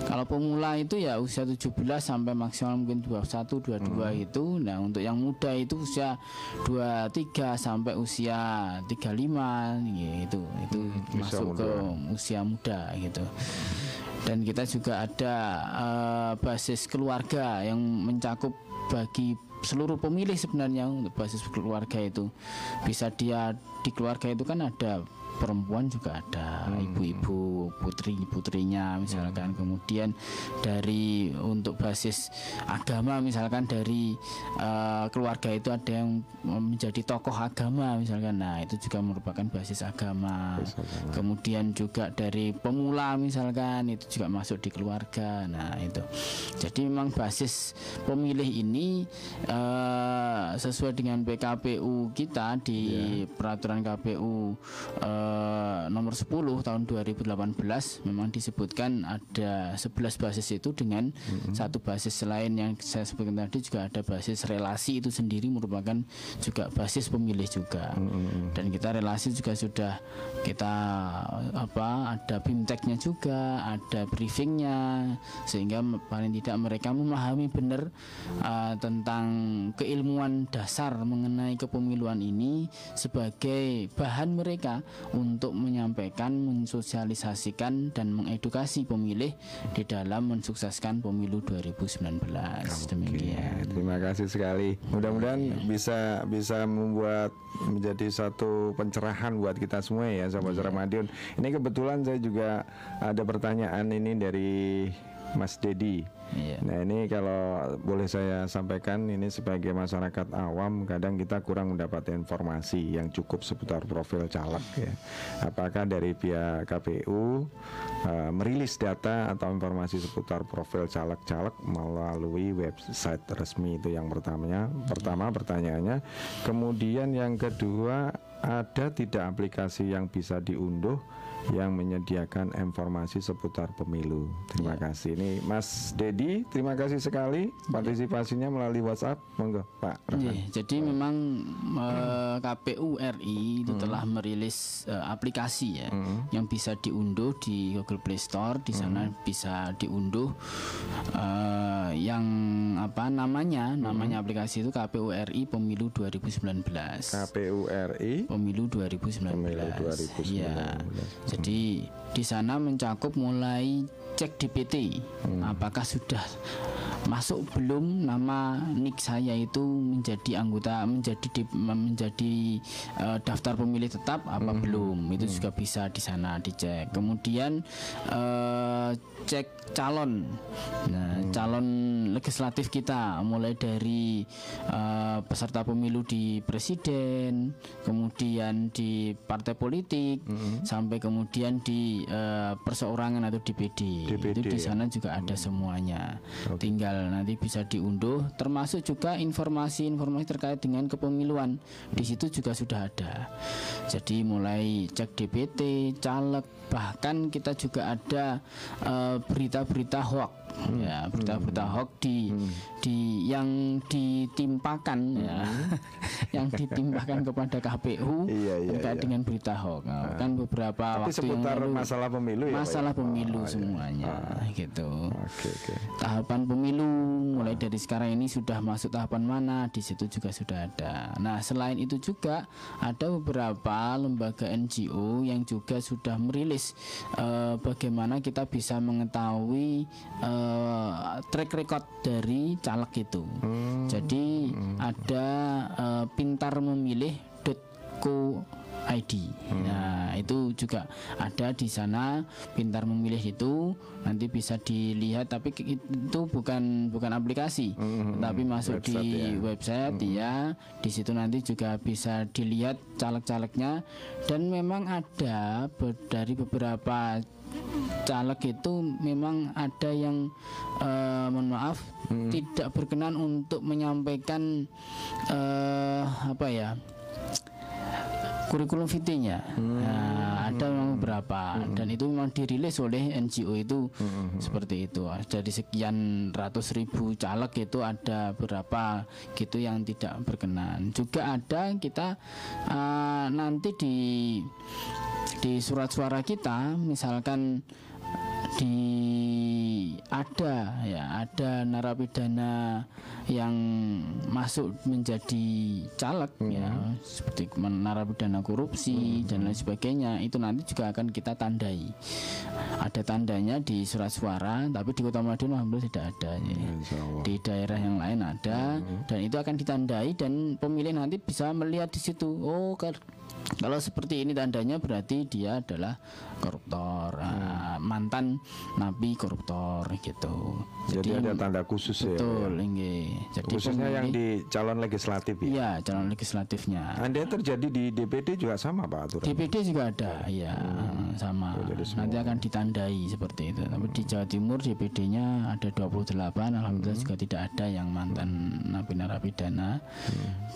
Kalau pemula itu ya usia 17 sampai maksimal mungkin 21 22 Hmm. itu. Nah, untuk yang muda itu usia 23 sampai usia 35 gitu. Itu Hmm, masuk muda. ke usia muda gitu. Dan kita juga ada eh, basis keluarga yang mencakup bagi seluruh pemilih sebenarnya untuk basis keluarga itu. Bisa dia di keluarga itu kan ada perempuan juga ada ibu-ibu putri putrinya misalkan kemudian dari untuk basis agama misalkan dari eh, keluarga itu ada yang menjadi tokoh agama misalkan. Nah itu juga merupakan basis agama. Kemudian juga dari pemula misalkan itu juga masuk di keluarga. Nah itu. Jadi memang basis pemilih ini eh, sesuai dengan PKPU kita di peraturan KPU eh, nomor 10 tahun 2018 memang disebutkan ada 11 basis itu dengan satu basis lain yang saya sebutkan tadi juga ada basis relasi itu sendiri merupakan juga basis pemilih juga. Dan kita relasi juga sudah kita apa ada bimteknya juga ada briefingnya sehingga paling tidak mereka memahami benar uh, tentang keilmuan dasar mengenai kepemiluan ini sebagai bahan mereka untuk menyampaikan mensosialisasikan dan mengedukasi pemilih di dalam mensukseskan pemilu 2019 demikian Terima kasih sekali. Mudah-mudahan bisa bisa membuat menjadi satu pencerahan buat kita semua ya sahabat Iya. Madiun. Ini kebetulan saya juga ada pertanyaan ini dari Mas Dedi. Iya. Nah ini kalau boleh saya sampaikan ini sebagai masyarakat awam kadang kita kurang mendapat informasi yang cukup seputar profil caleg ya. Apakah dari pihak KPU eh, merilis data atau informasi seputar profil caleg-caleg melalui website resmi itu yang pertamanya. Pertama pertanyaannya. Kemudian yang kedua ada tidak aplikasi yang bisa diunduh yang menyediakan informasi seputar pemilu. Terima kasih. Ini Mas Dedi, terima kasih sekali partisipasinya melalui WhatsApp. Monggo, Pak. Iya, jadi memang eh, KPU RI itu telah merilis eh, aplikasi ya yang bisa diunduh di Google Play Store. Di sana bisa diunduh eh, yang apa namanya? Namanya aplikasi itu KPU RI Pemilu 2019. KPU RI Pemilu 2019. Pemilu 2019. Iya. Jadi di sana mencakup mulai cek DPT apakah sudah masuk? Belum. Nama nik saya itu menjadi anggota menjadi di- menjadi eh, daftar pemilih tetap apa belum? Itu juga bisa di sana dicek. Kemudian eh, cek calon. Nah calon legislatif kita mulai dari eh, peserta pemilu di presiden kemudian di partai politik sampai kemudian di eh, perseorangan atau DPD, DPD, itu di ya. sana juga ada semuanya. Tinggal nanti bisa diunduh termasuk juga informasi-informasi terkait dengan kepemiluan. Di situ juga sudah ada. Jadi mulai cek DPT caleg bahkan kita juga ada eh, berita-berita hoax Hmm. ya berita-berita hoax di di yang ditimpakan ya <laughs> yang ditimpakan kepada KPU Iya, iya, terkait iya. dengan berita hoax Nah, kan beberapa Tapi waktu yang lalu masalah pemilu ya, ya? masalah Oh, pemilu iya. semuanya gitu Oke, oke. tahapan pemilu mulai dari sekarang ini sudah masuk tahapan mana di situ juga sudah ada. Nah selain itu juga ada beberapa lembaga NGO yang juga sudah merilis eh, bagaimana kita bisa mengetahui eh, track record dari caleg itu. Jadi ada eh, pintar memilih ID. Nah, itu juga ada di sana pintar memilih itu nanti bisa dilihat tapi itu bukan bukan aplikasi, tapi masuk di website ya. Di situ nanti juga bisa dilihat caleg-calegnya. Dan memang ada dari beberapa caleg itu memang ada yang eh, mohon maaf tidak berkenan untuk menyampaikan eh, apa ya kurikulum vitae-nya. Nah, ada memang beberapa dan itu memang dirilis oleh NGO itu seperti itu. Dari sekian ratus ribu caleg itu ada berapa gitu yang tidak berkenan. Juga ada kita eh, nanti di di surat suara kita misalkan di ada ya ada narapidana yang masuk menjadi caleg ya seperti men- narapidana korupsi dan lain sebagainya. Itu nanti juga akan kita tandai. Ada tandanya di surat suara tapi di kota Madiun alhamdulillah tidak ada ya. Di daerah yang lain ada dan itu akan ditandai dan pemilih nanti bisa melihat di situ. Oh kalau seperti ini tandanya berarti dia adalah koruptor ah, mantan napi koruptor gitu Jadi ada tanda khusus ya. betul inggih. jadi Khususnya yang di calon legislatif ya. iya calon legislatifnya Anda terjadi di DPD juga sama Pak aturan. DPD juga ada, ya sama. Nanti akan ditandai seperti itu. Tapi di Jawa Timur DPD-nya ada 28, alhamdulillah juga tidak ada yang mantan napi narapidana.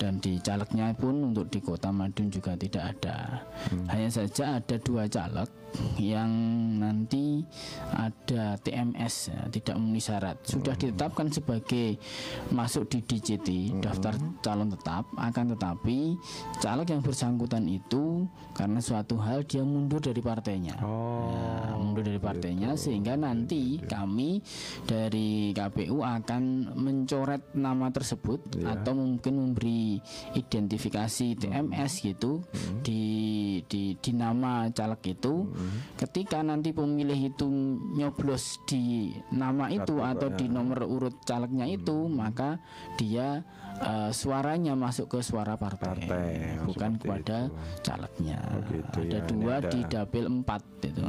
Dan di calegnya pun untuk di Kota Madiun juga tidak ada. Hanya saja ada dua caleg yang nanti ada TMS ya, tidak memenuhi syarat. Sudah ditetapkan sebagai masuk di DJT daftar calon tetap akan tetapi caleg yang bersangkutan itu karena suatu hal dia mundur dari partainya. Oh. Nah, mundur dari partainya sehingga nanti kami dari KPU akan mencoret nama tersebut atau mungkin memberi identifikasi TMS gitu di di di nama caleg itu ketika nanti pemilih itu nyoblos di nama itu atau di nomor urut calegnya itu maka dia eh, suaranya masuk ke suara partai, Partai, oh, bukan kepada calegnya. Gitu ada ya, dua ada- di dapil 4 itu.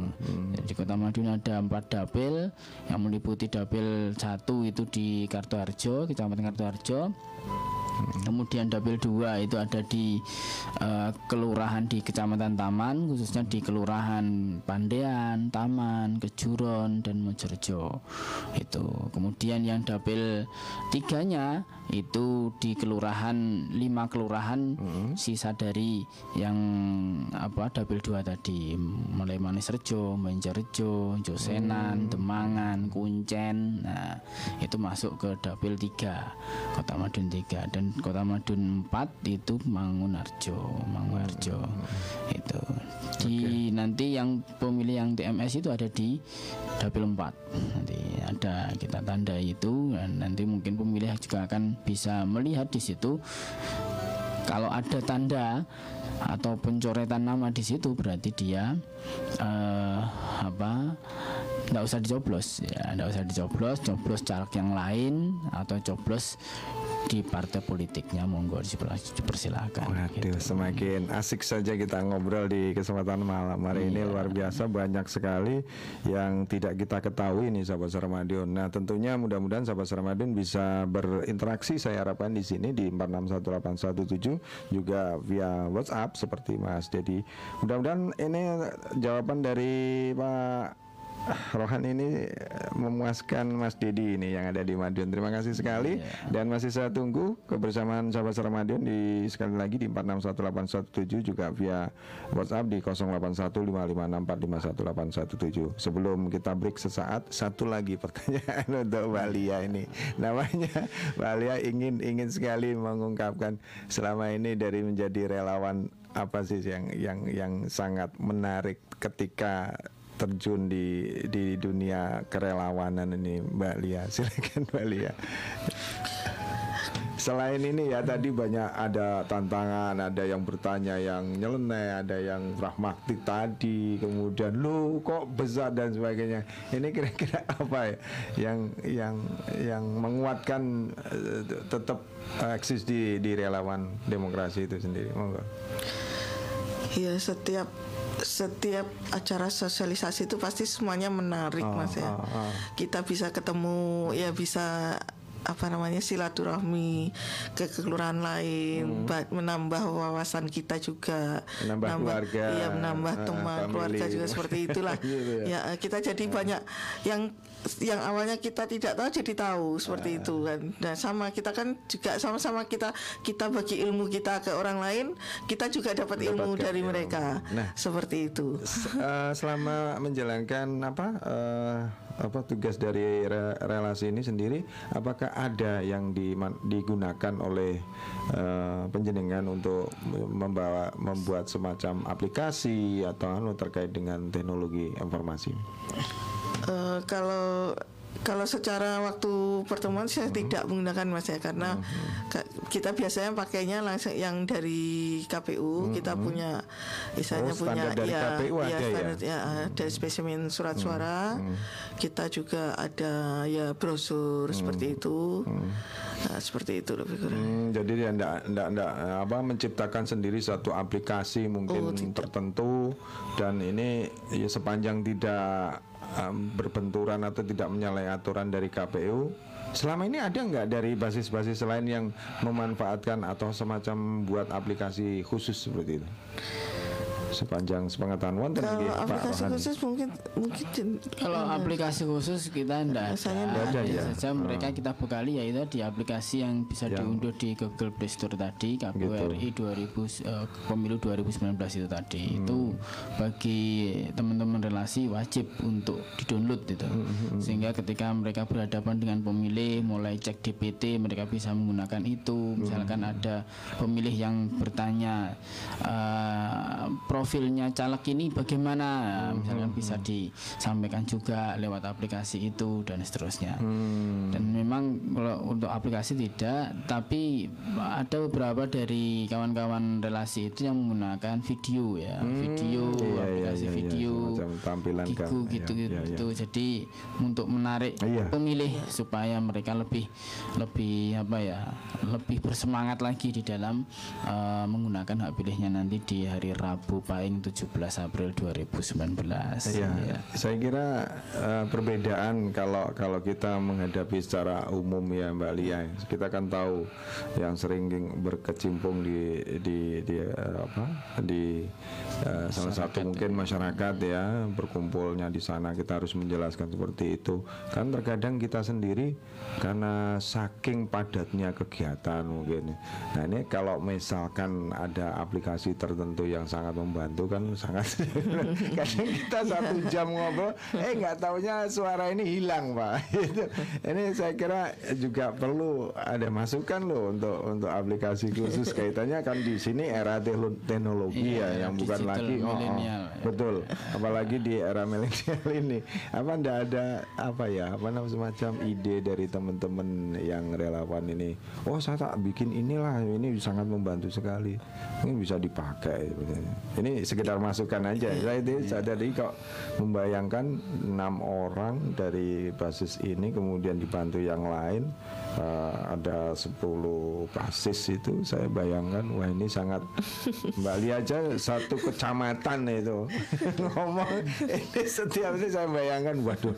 Di kota Madiun ada empat dapil yang meliputi dapil satu itu di Kartoharjo kecamatan Kartoharjo Kemudian dapil 2 itu ada di eh, kelurahan di Kecamatan Taman khususnya di kelurahan Pandean, Taman, Kejuron dan Mojorejo. Itu. Kemudian yang dapil tiganya itu di kelurahan lima kelurahan sisa dari yang apa dapil 2 tadi mulai Manisrejo, Banjarrejo, Josenan, Demangan, Kuncen. Nah, itu masuk ke dapil 3 Kota Madiun 3 dan Kota Madiun 4 itu Mangunarjo, Mangunarjo. Itu. Di nanti yang pemilih yang TMS itu ada di dapil 4. Nanti ada kita tanda itu dan nanti mungkin pemilih juga akan bisa melihat di situ. Kalau ada tanda atau pencoretan nama di situ berarti dia eh, apa nggak usah dicoblos ya nggak usah dicoblos coblos caleg yang lain atau coblos di partai politiknya monggo dipersilakan gitu. Waduh, semakin asik saja kita ngobrol di kesempatan malam hari ini luar biasa banyak sekali yang tidak kita ketahui nih sahabat Sarmadion. Nah, tentunya mudah-mudahan sahabat Sarmadion bisa berinteraksi saya harapkan di sini di 461817 juga via WhatsApp seperti Mas Dedi. Mudah-mudahan ini jawaban dari Pak Rohan ini eh, memuaskan Mas Dedi ini yang ada di Madiun. Terima kasih sekali dan masih saya tunggu kebersamaan sahabat Suara Madiun di sekali lagi di 461817 juga via WhatsApp di 081556451817. Sebelum kita break sesaat, satu lagi <laughs> pertanyaan untuk Balia ini. Namanya <laughs> Balia ingin ingin sekali mengungkapkan selama ini dari menjadi relawan apa sih yang yang yang sangat menarik ketika terjun di di dunia kerelawanan ini Mbak Lia <laughs> silakan Mbak Lia Selain ini ya tadi banyak ada tantangan, ada yang bertanya yang nyeleneh, ada yang pragmatik tadi, kemudian lu kok besar dan sebagainya. Ini kira-kira <laughs> apa ya yang yang yang menguatkan eh, tetap eksis di di relawan demokrasi itu sendiri. Monggo. Ya setiap setiap acara sosialisasi itu pasti semuanya menarik Oh, mas ya. oh, oh. Kita bisa ketemu ya bisa apa namanya silaturahmi ke kelurahan lain, ba- menambah wawasan kita juga, Hmm. Menambah keluarga, iya menambah eh, teman family. keluarga juga seperti itulah. <laughs> Gitu ya. ya kita jadi banyak yang yang awalnya kita tidak tahu jadi tahu seperti itu kan. Dan sama kita kan juga sama-sama kita kita bagi ilmu kita ke orang lain, kita juga dapat ilmu dari ilmu. mereka. Nah. seperti itu. Eh, selama menjalankan apa eh, apa tugas dari re- relasi ini sendiri apakah ada yang diman- digunakan oleh eh, penjenengan untuk membawa membuat semacam aplikasi atau anu terkait dengan teknologi informasi? Eh, kalau kalau secara waktu pertemuan saya Hmm. tidak menggunakan mas ya karena ka- kita biasanya pakainya langsung yang dari KPU kita punya misalnya Oh, punya dari ya KPU ada ya? Hmm. standar ya dari spesimen surat suara kita juga ada ya brosur seperti itu Nah, seperti itu lebih kurang Hmm, jadi dia enggak, enggak, enggak, apa menciptakan sendiri satu aplikasi mungkin Oh, tidak. tertentu dan ini ya sepanjang tidak em, berbenturan atau tidak menyalahi aturan dari KPU. Selama ini ada nggak dari basis-basis lain yang memanfaatkan atau semacam buat aplikasi khusus seperti itu? Sepanjang sepengetahuan wonten kalau Pak aplikasi Rohani? khusus mungkin mungkin Kalau aplikasi khusus kita tidak ada, ada ya? saja mereka kita bekali yaitu di aplikasi yang bisa Yang- diunduh di Google Play Store tadi KPU Gitu. RI 2000 eh, pemilu 2019 itu tadi Hmm. itu bagi teman-teman relasi wajib untuk di-download itu Hmm, sehingga ketika mereka berhadapan dengan pemilih mulai cek DPT mereka bisa menggunakan itu misalkan Hmm. ada pemilih yang bertanya eh, profilnya caleg ini bagaimana Hmm, misalkan bisa disampaikan juga lewat aplikasi itu dan seterusnya Hmm. dan memang kalau untuk aplikasi tidak tapi ada beberapa dari kawan-kawan relasi itu yang menggunakan video ya video Iya, iya, aplikasi iya, iya, video semacam tampilan kan. Gigu Iya, gitu iya, iya. gitu jadi untuk menarik Iya. pemilih supaya mereka lebih lebih apa ya lebih bersemangat lagi di dalam eh, menggunakan hak pilihnya nanti di hari Rabu paling 17 April 2019 Iya, Ya. saya kira eh, perbedaan kalau kalau kita menghadapi secara umum ya Mbak Lia, kita kan tahu yang sering berkecimpung di di di eh, apa di eh, salah satu mungkin masyarakat ya berkumpulnya di sana kita harus menjelaskan seperti itu. Kan terkadang kita sendiri karena saking padatnya kegiatan mungkin. Nah ini kalau misalkan ada aplikasi tertentu yang sangat membantu kan sangat <laughs> kadang kita satu jam ngobrol eh nggak taunya suara ini hilang pak <laughs> Itu. ini saya kira juga perlu ada masukan loh untuk untuk aplikasi khusus kaitannya kan di sini era teknologi Iya, ya yang bukan lagi oh, oh, ya. betul apalagi di era milenial ini apa ndak ada apa ya apa namanya semacam ide dari teman-teman yang relawan ini oh saya tak bikin inilah ini sangat membantu sekali ini bisa dipakai sebetulnya. Ini sekedar masukan aja. Saya itu saya tadi kok membayangkan enam orang dari basis ini kemudian dibantu yang lain eh, ada 10 basis itu saya bayangkan wah ini sangat Mbak aja satu kecamatan itu. <laughs> Ngomong ini setiap ini saya bayangkan waduh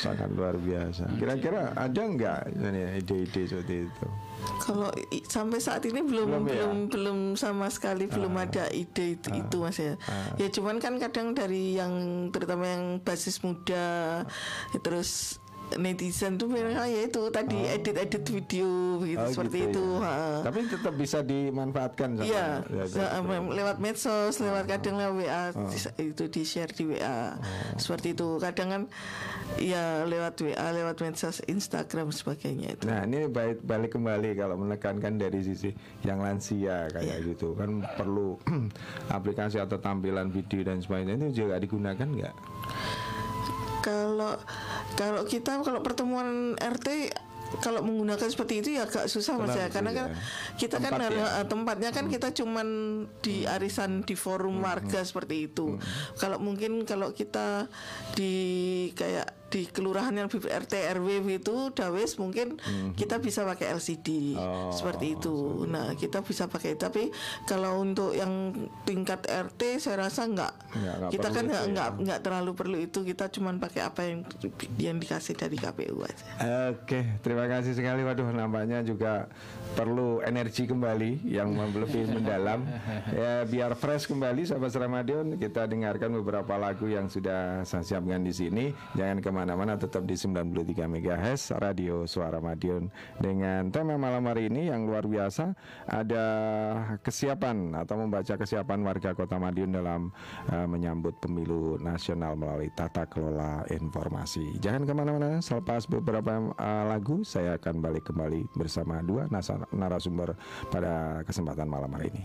sangat luar biasa. Kira-kira ada nggak ini ide-ide seperti itu? Kalau sampai saat ini belum Belum belum ya? belum, sama sekali belum ada ide itu, itu mas ya. Ya cuman kan kadang dari yang terutama yang basis muda terus netizen tuh mereka ya itu tadi edit edit video begitu Oh, seperti gitu itu. ya. ha. tapi tetap bisa dimanfaatkan sama Iya, ya, se- em- lewat medsos, lewat kadang lewat WA Oh. itu di share di WA seperti itu. Kadang kan ya lewat WA, lewat medsos, Instagram sebagainya itu. Nah ini balik, balik kembali kalau menekankan dari sisi yang lansia kayak gitu kan perlu <clears throat> aplikasi atau tampilan video dan sebagainya itu juga digunakan nggak? Kalau kalau kita kalau pertemuan RT kalau menggunakan seperti itu ya agak susah mas ya. Karena susah kan kita kan Tempat harus- ya. eh, tempatnya kan kita cuman di arisan di forum warga seperti itu. Kalau mungkin kalau kita di kayak di kelurahan yang RT RW itu dawes mungkin kita bisa pakai LCD Oh, seperti itu. Nah kita bisa pakai tapi kalau untuk yang tingkat RT saya rasa nggak. Nggak kita kan nggak ya. nggak nggak terlalu perlu itu kita cuman pakai apa yang yang dikasih dari KPU aja. Oke, terima kasih sekali. Waduh, nampaknya juga perlu energi kembali yang lebih <laughs> mendalam. Ya, biar fresh kembali, sahabat Ramadion. Kita dengarkan beberapa lagu yang sudah saya siapkan di sini. Jangan ke mana-mana, tetap di 93 MHz Radio Suara Madiun dengan tema malam hari ini yang luar biasa. Ada kesiapan atau membaca kesiapan warga Kota Madiun dalam eh, menyambut pemilu nasional melalui tata kelola informasi. Jangan ke mana-mana. Selepas beberapa eh, lagu, saya akan balik kembali bersama dua narasumber pada kesempatan malam hari ini.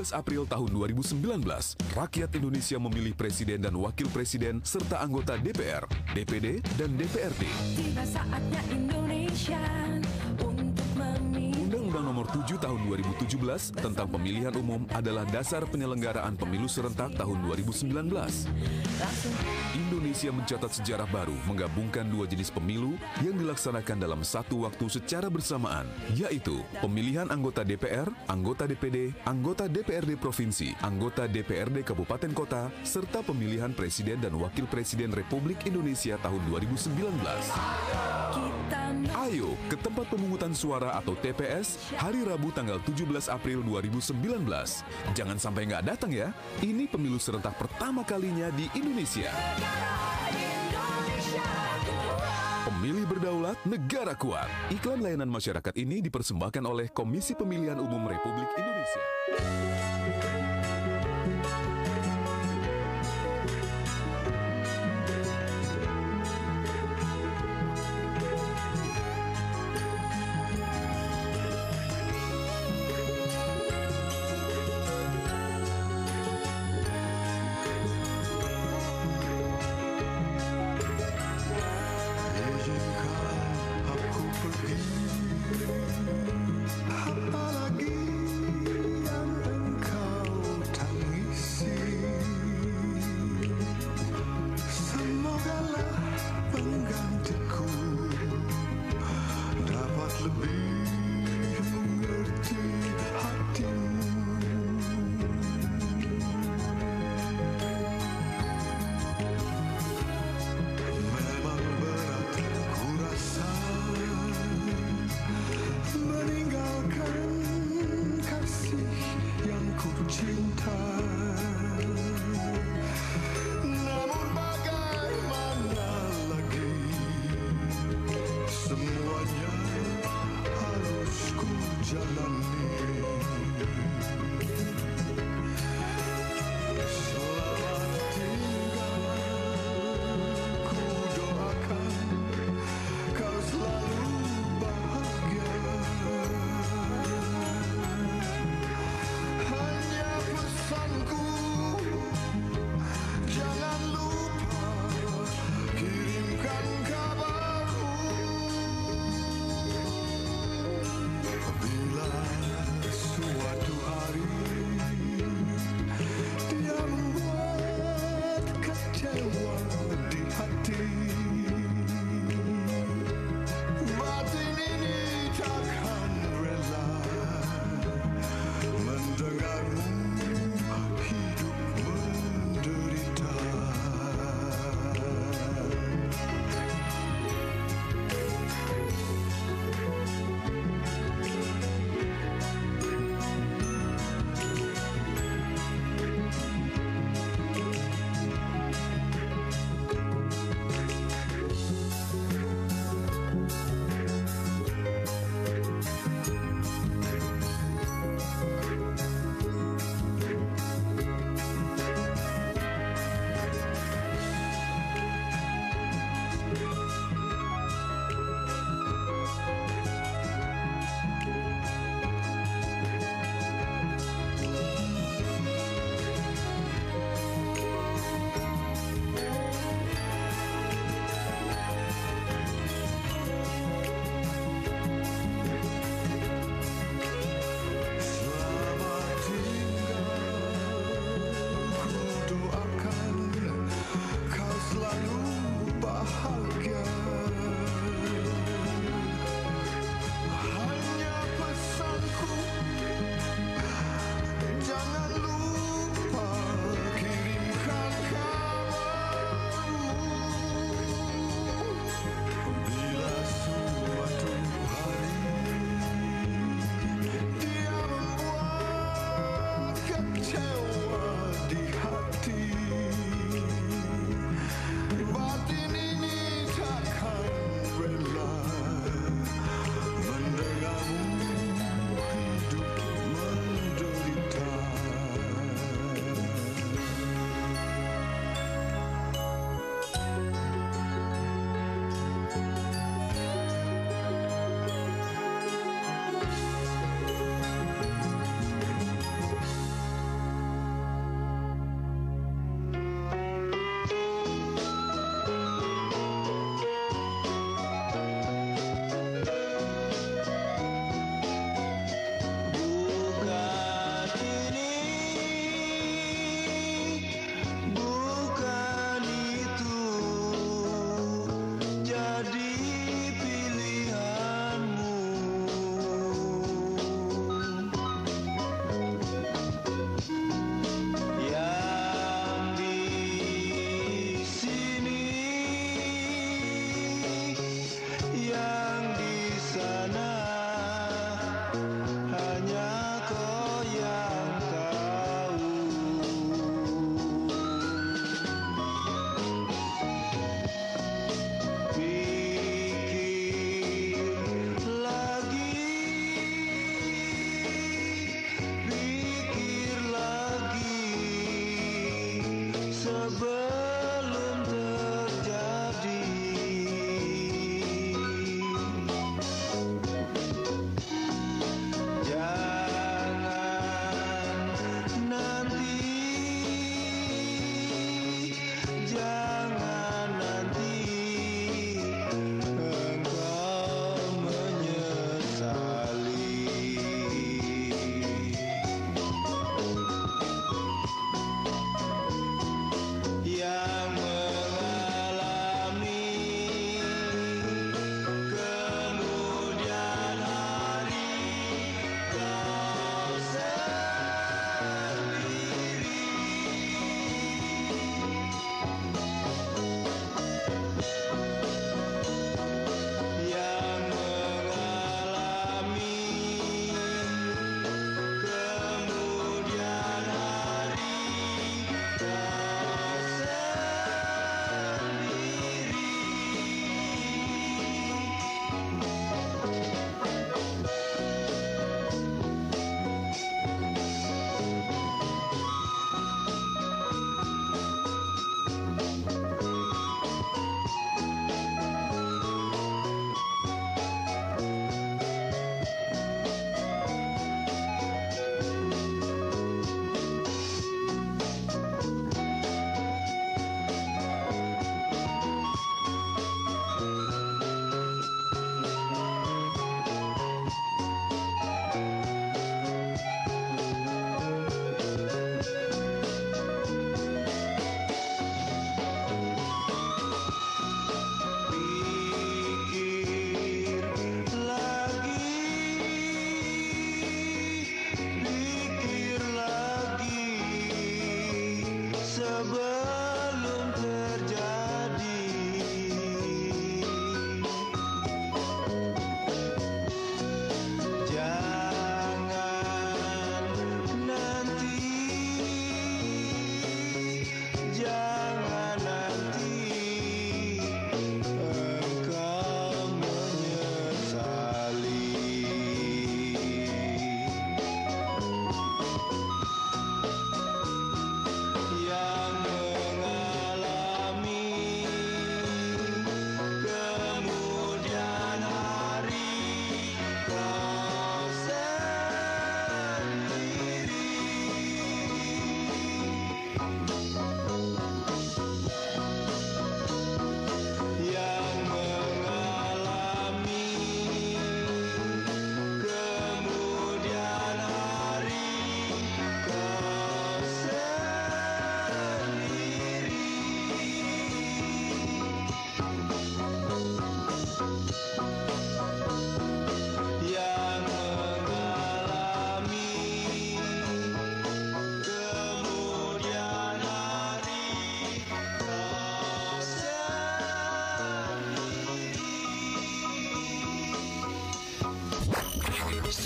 17 April tahun 2019, rakyat Indonesia memilih presiden dan wakil presiden serta anggota DPR, DPD, dan DPRD. Tiba saatnya Indonesia untuk memilih Undang-Undang Nomor 7 Tahun 2017 tentang Pemilihan Umum adalah dasar penyelenggaraan pemilu serentak tahun 2019. langsung Indonesia mencatat sejarah baru menggabungkan dua jenis pemilu yang dilaksanakan dalam satu waktu secara bersamaan, yaitu pemilihan anggota DPR, anggota DPD, anggota DPRD Provinsi, anggota DPRD Kabupaten Kota, serta pemilihan Presiden dan Wakil Presiden Republik Indonesia tahun 2019. Ayo ke tempat pemungutan suara atau TPS hari Rabu tanggal 17 April 2019. Jangan sampai nggak datang ya. Ini pemilu serentak pertama kalinya di. Indonesia Pemilih berdaulat, negara kuat. Iklan layanan masyarakat ini dipersembahkan oleh Komisi Pemilihan Umum Republik Indonesia.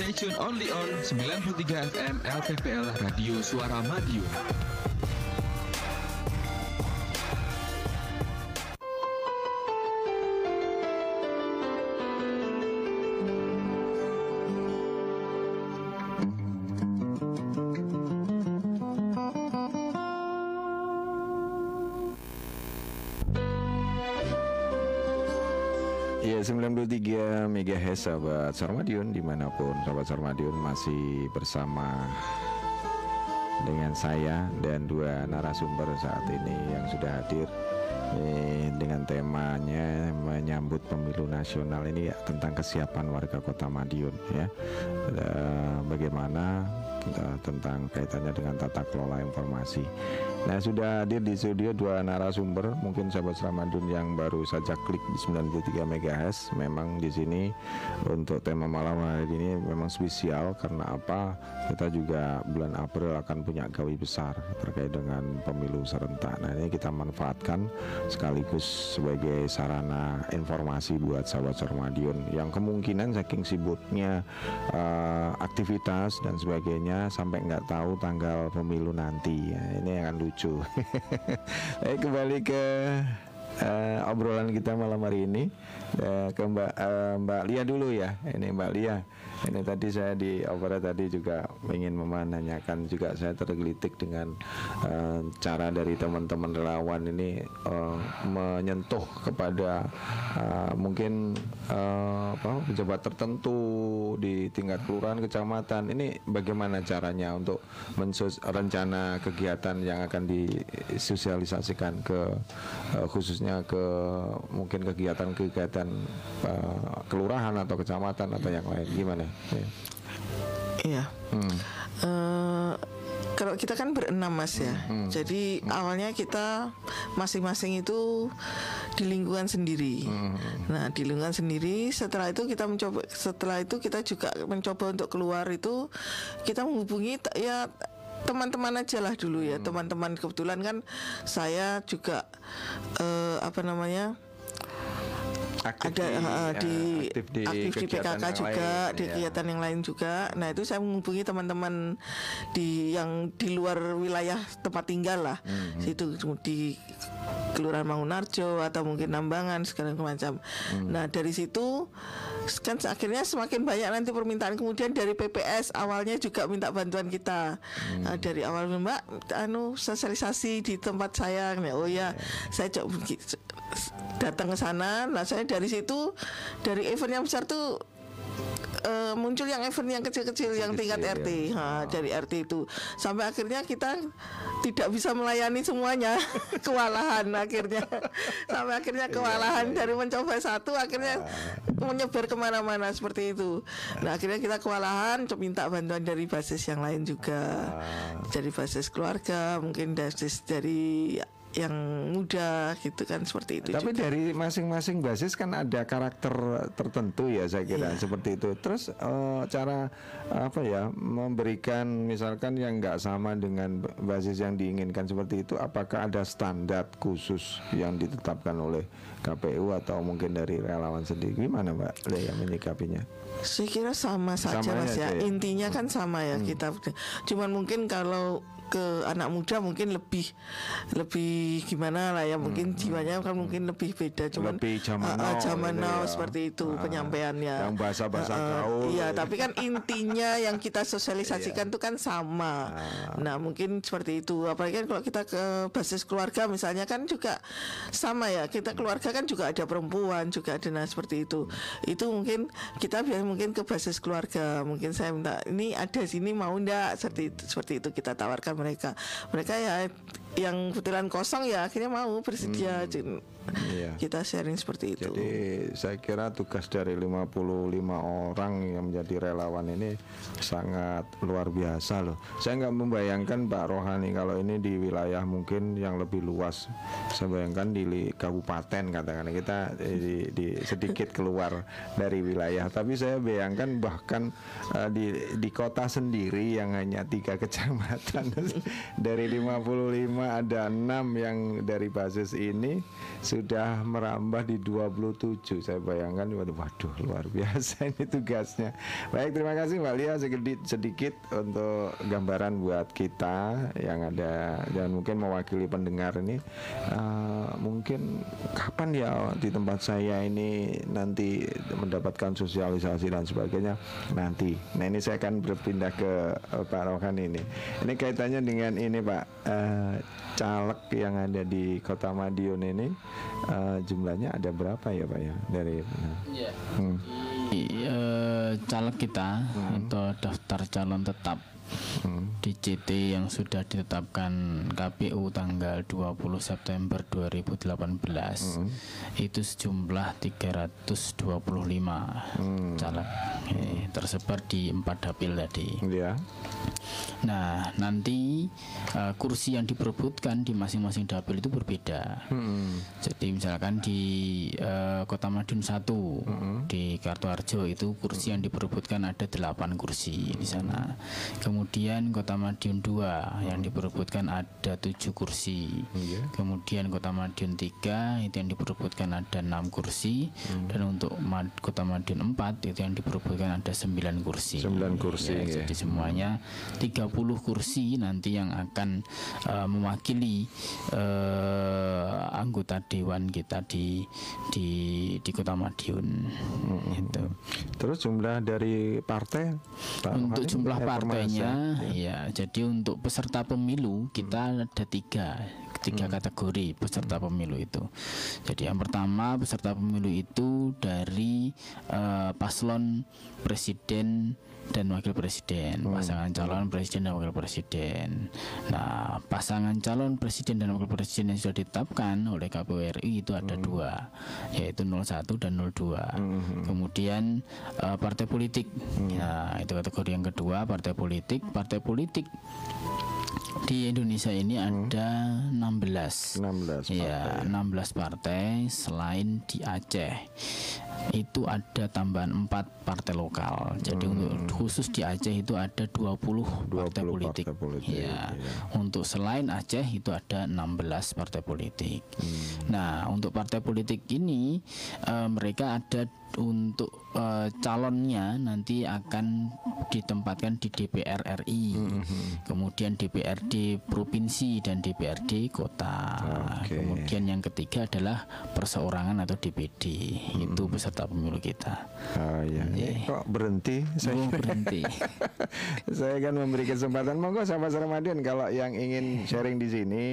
Stay tune only on 93 FM LPPL Radio Suara Madiun. 93 MHz sahabat Sarmadion di mana pun sahabat Sarmadion masih bersama dengan saya dan dua narasumber saat ini yang sudah hadir eh, dengan temanya menyambut pemilu nasional ini ya, tentang kesiapan warga kota Madiun ya. Eh, bagaimana eh, tentang kaitannya dengan tata kelola informasi Nah sudah hadir di studio dua narasumber. Mungkin sahabat Ramadun yang baru saja klik di 93 MHz memang di sini untuk tema malam hari ini memang spesial karena apa? Kita juga bulan April akan punya gawi besar terkait dengan pemilu serentak. Nah ini kita manfaatkan sekaligus sebagai sarana informasi buat sahabat Sarmadion yang kemungkinan saking sibuknya eh, aktivitas dan sebagainya sampai nggak tahu tanggal pemilu nanti. Ya, ini akan lucu Eh, <laughs> kembali ke eh, obrolan kita malam hari ini Eh, ke Mbak eh, Mbak Lia dulu ya. Ini Mbak Lia. Ini tadi saya di opera tadi juga ingin menanyakan juga saya tergelitik dengan eh, cara dari teman-teman relawan ini eh, menyentuh kepada eh, mungkin eh, apa pejabat tertentu di tingkat kelurahan kecamatan. Ini bagaimana caranya untuk mensos rencana kegiatan yang akan disosialisasikan ke eh, khususnya ke mungkin kegiatan-kegiatan eh, kelurahan atau kecamatan atau yang lain gimana? Ya. Iya. Hmm. Eh, kalau kita kan berenam mas ya, jadi awalnya kita masing-masing itu di lingkungan sendiri. Nah di lingkungan sendiri, setelah itu kita mencoba, setelah itu kita juga mencoba untuk keluar itu kita menghubungi ya teman-teman aja lah dulu ya, teman-teman kebetulan kan saya juga eh, apa namanya Aktif ada di, ya, di, aktif di aktif di PKK juga lain, di ya. kegiatan yang lain juga nah itu saya menghubungi teman-teman di yang di luar wilayah tempat tinggal lah Hmm, situ di Kelurahan Mangunarjo atau mungkin Nambangan segala macam. Hmm. Nah dari situ kan akhirnya semakin banyak nanti permintaan kemudian dari PPS awalnya juga minta bantuan kita Hmm. Nah, dari awal Mbak anu sosialisasi di tempat saya oh ya saya coba datang ke sana. Nah saya dari situ dari event yang besar tuh eh, muncul yang event yang kecil-kecil yang tingkat Kecil, RT ya. Ha, dari RT itu. Sampai akhirnya kita tidak bisa melayani semuanya. <laughs> Kewalahan akhirnya. Sampai akhirnya kewalahan dari mencoba satu akhirnya menyebar ke mana-mana seperti itu. Nah akhirnya kita kewalahan minta bantuan dari basis yang lain juga. Dari basis keluarga mungkin basis dari yang muda gitu kan seperti itu Tapi juga. dari masing-masing basis kan ada karakter tertentu ya saya kira Iya. seperti itu. Terus eh, cara apa ya memberikan misalkan yang nggak sama dengan basis yang diinginkan seperti itu, apakah ada standar khusus yang ditetapkan oleh KPU atau mungkin dari relawan sendiri? Gimana Mbak Lea menyikapinya? Saya kira sama saja Sama mas ya. ya? Hmm. Intinya kan sama ya kita. Cuman mungkin kalau ke anak muda mungkin lebih lebih gimana lah ya mungkin jiwanya kan mungkin lebih beda cuman Hmm. Lebih zaman ah, now zaman gitu now ya. seperti itu Ah, penyampaiannya. yang bahasa-bahasa Ah, ah, gaul. iya tapi kan intinya yang kita <laughs> sosialisasikan itu kan sama. Ah. nah mungkin seperti itu. Apalagi kan kalau kita ke basis keluarga misalnya kan juga sama ya. Kita keluarga kan juga ada perempuan juga ada nah seperti itu. Itu mungkin kita biar mungkin ke basis keluarga. Mungkin saya minta ini ada sini mau ndak? Seperti itu, seperti itu kita tawarkan mereka. Mereka ya yang kebetulan kosong ya akhirnya mau bersedia. Jadi, Iya. <laughs> kita sharing seperti itu Jadi saya kira tugas dari 55 orang yang menjadi relawan ini sangat luar biasa loh. Saya nggak membayangkan Pak Rohani kalau ini di wilayah mungkin yang lebih luas. Saya bayangkan di kabupaten katakan kita eh, di, di sedikit <laughs> keluar dari wilayah. Tapi saya bayangkan bahkan eh, di di kota sendiri yang hanya tiga <laughs> kecamatan dari 55 cuma ada enam yang dari basis ini sudah merambah di 27 saya bayangkan waduh, waduh luar biasa ini tugasnya. Baik terima kasih Mbak Lia sedikit sedikit untuk gambaran buat kita yang ada dan mungkin mewakili pendengar ini. Eh, mungkin kapan ya di tempat saya ini nanti mendapatkan sosialisasi dan sebagainya? Nanti. Nah ini saya akan berpindah ke eh, Pak Rohan ini. Ini kaitannya dengan ini Pak. Eh, caleg yang ada di Kota Madiun ini eh, jumlahnya ada berapa ya Pak ya? Dari Hmm. Di, eh, caleg kita atau daftar calon tetap DCT yang sudah ditetapkan KPU tanggal 20 September 2018 itu sejumlah 325 caleg eh, tersebar di empat dapil tadi. ya Nah, nanti eh, kursi yang diperebutkan di masing-masing dapil itu berbeda. Jadi misalkan di eh, Kota Madiun 1 di Kartoarjo itu kursi yang diperebutkan ada 8 kursi di sana. Kemudian Kota Madiun 2 yang diperebutkan ada 7 kursi. Kemudian Kota Madiun 3 itu yang diperebutkan ada 6 kursi dan untuk Mad- Kota Madiun 4 itu yang diperebutkan ada 9 kursi. Sembilan kursi, Ya, ya. jadi semuanya 30 kursi nanti yang akan eh, mewakili eh, anggota dewan kita di di di Kota Madiun gitu. terus jumlah dari partai Pak Untuk Rohani, jumlah informasi. Partainya ya jadi untuk peserta pemilu kita ada tiga tiga kategori peserta pemilu itu. Jadi yang pertama peserta pemilu itu dari eh, paslon presiden dan wakil presiden, pasangan calon presiden dan wakil presiden. Nah, pasangan calon presiden dan wakil presiden yang sudah ditetapkan oleh KPU RI itu ada dua, yaitu 01 dan 02. Kemudian eh, partai politik, ya itu kategori yang kedua partai politik. Partai politik di Indonesia ini ada 16 16 Ya, 16 partai selain di Aceh. Itu ada tambahan 4 partai lokal. Jadi untuk khusus di Aceh itu ada 20, partai 20 politik. partai politik, Ya. iya. Untuk selain Aceh itu ada 16 partai politik. Nah, untuk partai politik ini eh, mereka ada untuk eh, calonnya nanti akan ditempatkan di DPR RI, kemudian DPRD provinsi dan DPRD kota. Oke. Kemudian yang ketiga adalah perseorangan atau DPD, itu peserta pemilu kita. Iya. Iya. Kok berhenti? Saya Oh, berhenti. <laughs> saya akan memberi kesempatan monggo sahabat Ramadan kalau yang ingin sharing di sini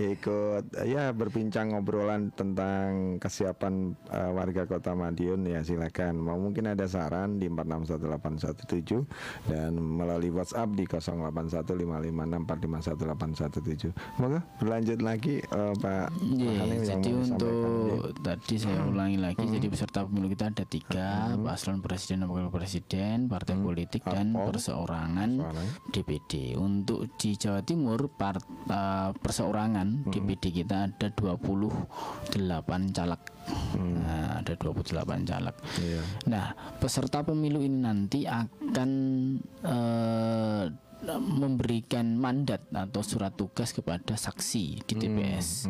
ikut ya berbincang ngobrolan tentang kesiapan eh, warga Kota Madiun ya silakan. Mau mungkin ada saran di 461817 dan melalui WhatsApp di 081556451817. Monggo berlanjut lagi eh, Pak Iya, yang jadi untuk disampaikan. tadi saya ulangi lagi, jadi peserta pemilu kita ada tiga, paslon presiden dan wakil presiden, partai politik dan perseorangan. DPD. Untuk di Jawa Timur part, eh, perseorangan DPD kita ada 28 caleg. Nah, ada 28 caleg. Iya. Nah, peserta pemilu ini nanti akan eh, memberikan mandat atau surat tugas kepada saksi di TPS.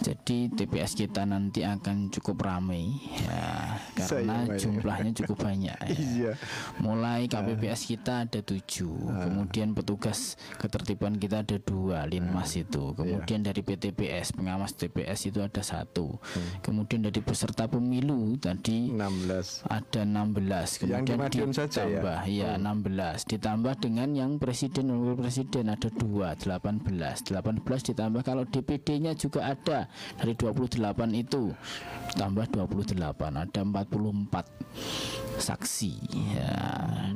Jadi TPS kita nanti akan cukup ramai ya, karena Saya- jumlahnya cukup banyak. ya. Iya. Mulai KPPS kita ada tujuh, kemudian petugas ketertiban kita ada dua, linmas itu. Kemudian dari PTPS pengawas TPS itu ada satu. Kemudian dari peserta pemilu tadi 16 ada 16 Yang di kemudian Madiun saja ya? ditambah ya 16 ditambah dengan yang presiden dan wakil presiden ada dua 18 18 ditambah kalau DPD-nya juga ada. Dari 28 itu tambah 28 ada 44 saksi. Ya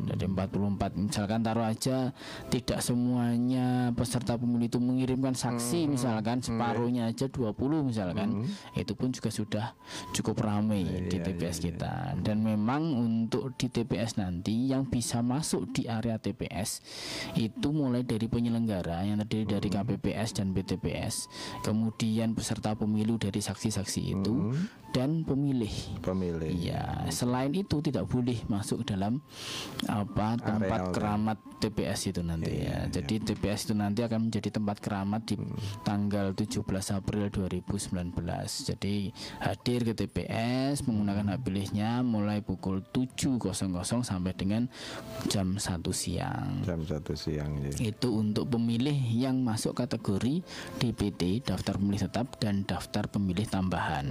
dari 44 misalkan taruh aja tidak semuanya peserta pemilu itu mengirimkan saksi Hmm. misalkan. separuhnya aja 20 misalkan. Itu pun juga sudah cukup ramai di Iya, TPS kita. Dan memang untuk di TPS nanti yang bisa masuk di area TPS itu mulai dari penyelenggara yang terdiri dari KPPS dan PTPS, kemudian peserta pemilu dari saksi-saksi itu dan pemilih. Pemilih. Iya, selain itu tidak boleh masuk dalam apa tempat Arealnya. keramat TPS itu nanti ya. Jadi TPS itu nanti akan menjadi tempat keramat di tanggal 17 April 2019. Jadi hadir ke TPS menggunakan hak pilihnya mulai pukul 7.00 sampai dengan jam 1 siang. Jam siang ya. Itu untuk pemilih yang masuk kategori DPT daftar pemilih tetap dan daftar pemilih tambahan.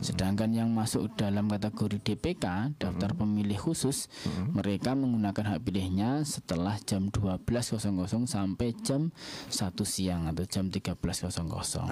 Sedangkan yang masuk dalam kategori DPK daftar pemilih khusus mereka menggunakan hak pilihnya setelah jam 12.00 sampai jam 1 siang atau jam 13.00.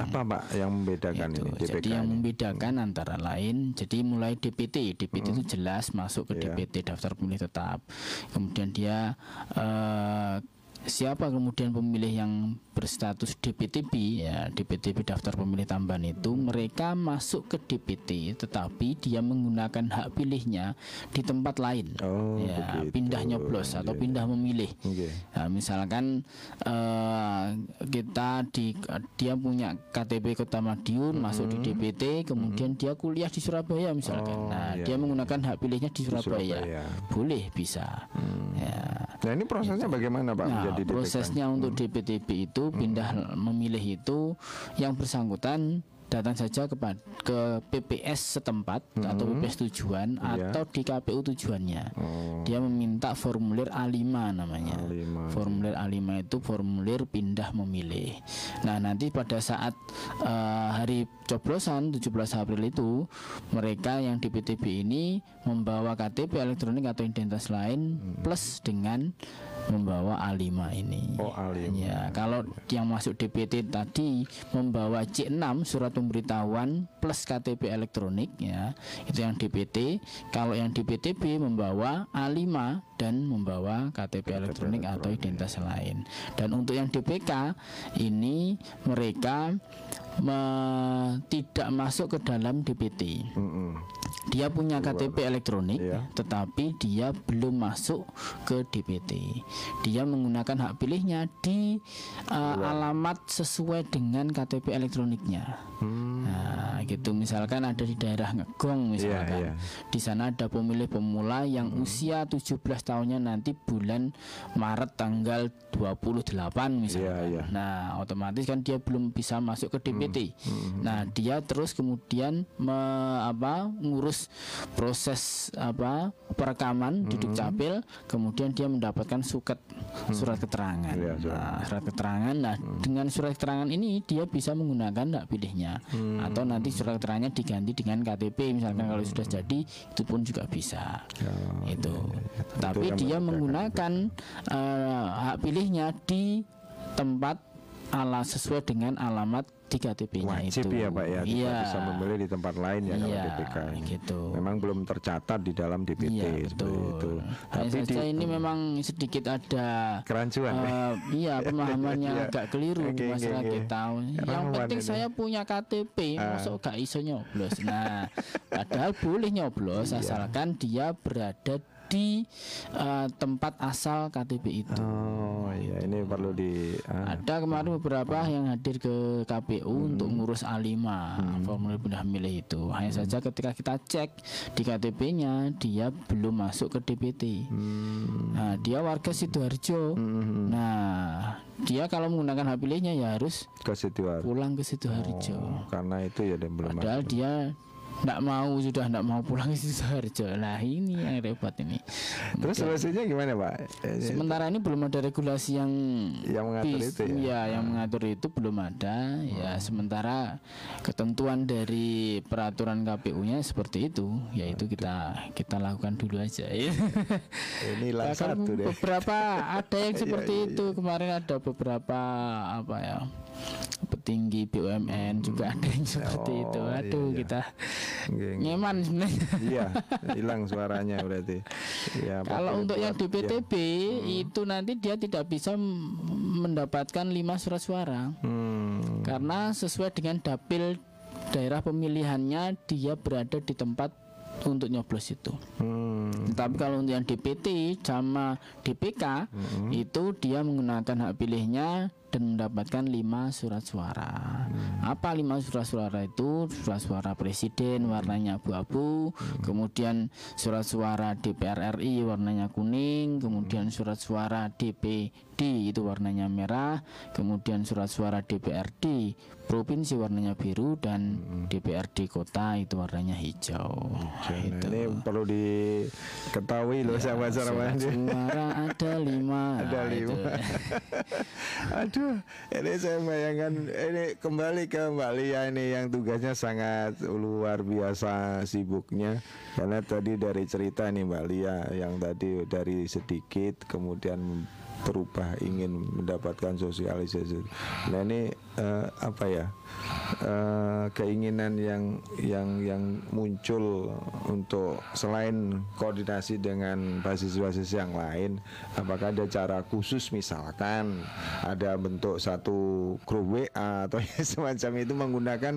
Apa Pak yang membedakan Itu. ini DPK Jadi yang ini? membedakan antara lain, jadi mulai DPT, DPT itu jelas masuk ke Iya. DPT daftar pemilih tetap. Kemudian dia eh, siapa kemudian pemilih yang berstatus DPTB ya DPTB daftar pemilih tambahan itu mereka masuk ke DPT tetapi dia menggunakan hak pilihnya di tempat lain Oh, ya begitu. pindah nyoblos atau Iya, pindah memilih Oke. Nah, misalkan eh, kita di dia punya KTP Kota Madiun masuk di DPT, kemudian dia kuliah di Surabaya misalkan. Oh, nah, iya, dia menggunakan hak pilihnya di Surabaya. Surabaya. Boleh bisa. Ya. Nah ini prosesnya bagaimana Pak Nah, DPK? prosesnya untuk DPTB itu pindah memilih itu yang bersangkutan datang saja kepada ke PPS setempat atau PPS tujuan Iya. atau di KPU tujuannya. Oh. Dia meminta formulir A5 namanya. A5, Formulir A5 itu formulir pindah memilih. Nah, nanti pada saat eh, hari coblosan 17 April itu mereka yang di PTB ini membawa KTP elektronik atau identitas lain plus dengan membawa A5 ini. Oh, A5. Ya, kalau yang masuk DPT tadi membawa C6 surat pemberitahuan plus KTP elektronik ya, itu yang DPT. Kalau yang di PTB membawa A5 dan membawa KTP elektronik atau identitas lain. Dan untuk yang DPK ini mereka me- tidak masuk ke dalam DPT. Mm-mm. Dia punya KTP elektronik, Iya. tetapi dia belum masuk ke DPT. Dia menggunakan hak pilihnya di uh, alamat sesuai dengan KTP elektroniknya. Nah, gitu. Misalkan ada di daerah Ngegong, misalkan iya. di sana ada pemilih pemula yang usia 17 tahunnya nanti bulan Maret tanggal 28 misalkan. Iya, iya. Nah, otomatis kan dia belum bisa masuk ke DPT. Nah, dia terus kemudian me- apa ngurus proses apa perekaman duduk capil, kemudian dia mendapatkan suket surat keterangan. Iya, surat. Nah, surat keterangan. Nah, dengan surat keterangan ini dia bisa menggunakan hak pilihnya atau nanti surat keterangannya diganti dengan KTP misalkan kalau sudah jadi itu pun juga bisa. itu. Tapi yang dia menggunakan eh, hak pilihnya di tempat ala sesuai dengan alamat di KTP-nya Wajib itu. ya Pak ya, tidak Iya. bisa memilih di tempat lain ya kalau Iya, DPK ini. gitu. Memang belum tercatat di dalam DPT Iya betul. itu. Hanya Tapi di saja ini memang sedikit ada kerancuan. eh, iya <laughs> pemahamannya Iya. agak keliru Oke, di masyarakat oke. kita. Yang Rawan penting ini. saya punya KTP, Ah. masuk gak iso nyoblos. Nah, padahal boleh nyoblos Iya. asalkan dia berada di eh, tempat asal KTP itu. Oh iya ini perlu di ah, Ada kemarin beberapa yang hadir ke KPU untuk ngurus A5 formulir pindah milih itu. Hanya saja ketika kita cek di KTP-nya dia belum masuk ke DPT. Nah, dia warga sidoarjo. Nah, dia kalau menggunakan hak pilihnya ya harus ke Sidoarjo. pulang ke sidoarjo. Karena itu ya dia belum Padahal masuk. dia tidak mau sudah tidak mau pulang <laughs> ke sidoarjo. Nah, ini yang repot ini. Terus solusinya gimana Pak? Sementara ini belum ada regulasi yang Yang mengatur bis- itu ya? Iya, yang mengatur itu belum ada. Ya, sementara ketentuan dari peraturan KPU-nya seperti itu, yaitu kita kita lakukan dulu aja. ya. <laughs> Ini Bahkan satu deh. beberapa ada yang <laughs> Iya, seperti iya, itu. Kemarin ada beberapa apa ya? petinggi BUMN juga ada yang seperti Oh, itu. iya, Aduh, iya. kita Sebenarnya. Iya, <laughs> hilang suaranya berarti. Ya, Kalau untuk yang DPTB itu nanti dia tidak bisa mendapatkan lima surat suara ya. Hmm. karena sesuai dengan dapil daerah pemilihannya dia berada di tempat untuk nyoblos itu. Hmm. Tapi kalau untuk yang DPT sama DPK itu dia menggunakan hak pilihnya dan mendapatkan lima surat suara. Apa lima surat suara itu? Surat suara presiden warnanya abu-abu, kemudian surat suara DPR RI warnanya kuning, kemudian surat suara DPD itu warnanya merah, kemudian surat suara DPRD provinsi warnanya biru dan DPRD kota itu warnanya hijau. Nah, Itu. ini perlu diketahui loh sama Surat suara ada lima. <laughs> Ada Nah, lima. <laughs> Aduh, ini saya bayangkan ini kembali ke Mbak Lia ini yang tugasnya sangat luar biasa sibuknya karena tadi dari cerita nih Mbak Lia yang tadi dari sedikit kemudian berubah ingin mendapatkan sosialisasi. Nah ini eh, apa ya eh, keinginan yang yang yang muncul untuk selain koordinasi dengan basis-basis yang lain, apakah ada cara khusus misalkan ada bentuk satu grup WA atau <laughs> semacam itu menggunakan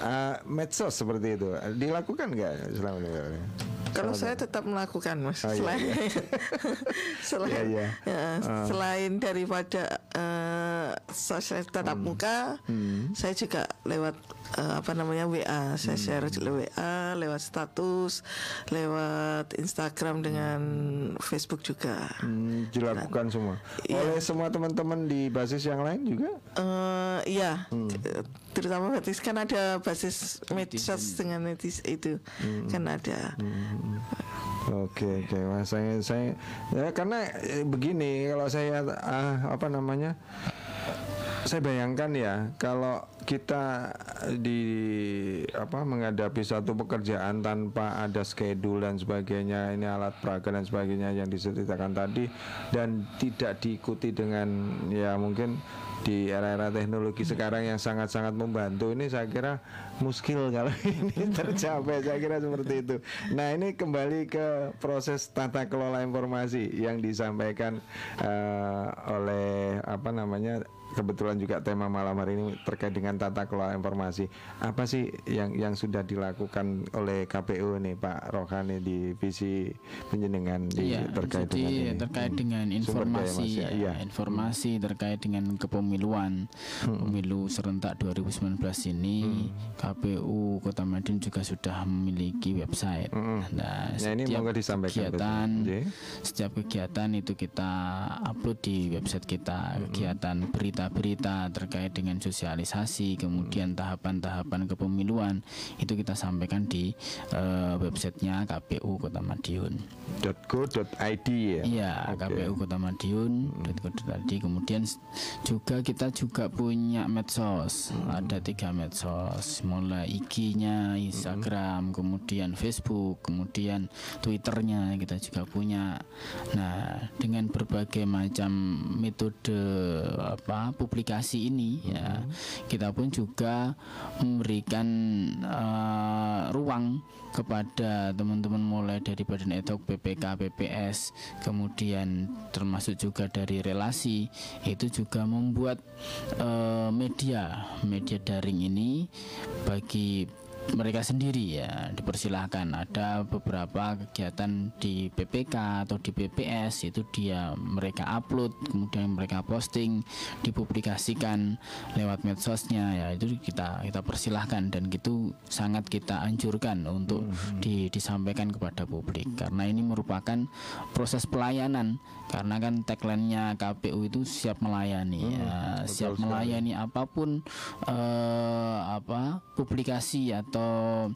eh, medsos seperti itu dilakukan nggak selama ini? Kalau saya tetap melakukan mas, Oh, iya, selain iya. <laughs> selain Iya, iya. ya, selain daripada eh, sosial tatap Hmm. muka, saya juga lewat eh, apa namanya WA, saya Hmm. share lewat WA, lewat status, lewat Instagram dengan Facebook juga. Hmm, dilakukan semua Iya. oleh semua teman-teman di basis yang lain juga Eh iya, Hmm. terutama basis kan ada basis medsos dengan netis itu Hmm. kan ada. Oke oke Wah, saya saya ya karena eh, begini kalau saya ah, apa namanya saya bayangkan ya kalau kita di apa menghadapi satu pekerjaan tanpa ada schedule dan sebagainya ini alat peraga dan sebagainya yang diceritakan tadi dan tidak diikuti dengan ya mungkin di era-era teknologi sekarang yang sangat-sangat membantu ini saya kira muskil kalau <laughs> ini tercapai saya kira seperti itu. Nah ini kembali ke proses tata kelola informasi yang disampaikan eh, oleh apa namanya kebetulan juga tema malam hari ini terkait dengan tata kelola informasi. Apa sih yang yang sudah dilakukan oleh KPU nih Pak Rohani di visi penjenengan di Iya, terkait jadi dengan ini? terkait dengan Sumber daya informasi, ya, iya. informasi terkait dengan kepemiluan pemilu serentak 2019 ini KPU Kota Madiun juga sudah memiliki website. Nah, Nah, ini monggo disampaikan, kegiatan, betul. Setiap kegiatan itu kita upload di website kita, kegiatan berita-berita terkait dengan sosialisasi, kemudian tahapan-tahapan kepemiluan itu kita sampaikan di eh, websitenya KPU Kota Madiun. .go.id ya. Iya, Oke. KPU Kota Madiun tadi kemudian s- juga kita juga punya medsos. Ada tiga medsos, mulai IG-nya, Instagram, kemudian Facebook, kemudian Twitternya kita juga punya. Nah, dengan berbagai macam metode apa publikasi ini ya, kita pun juga memberikan eh, ruang kepada teman-teman mulai dari Badan Etok, PPK, PPS, kemudian termasuk juga dari relasi itu juga membuat eh, media media daring ini bagi mereka sendiri ya dipersilahkan. Ada beberapa kegiatan di PPK atau di PPS itu dia mereka upload kemudian mereka posting dipublikasikan lewat medsosnya ya. Itu kita kita persilahkan dan gitu sangat kita anjurkan untuk di- disampaikan kepada publik. Karena ini merupakan proses pelayanan karena kan tagline-nya KPU itu siap melayani ya, siap melayani apa pun eh, apa publikasi atau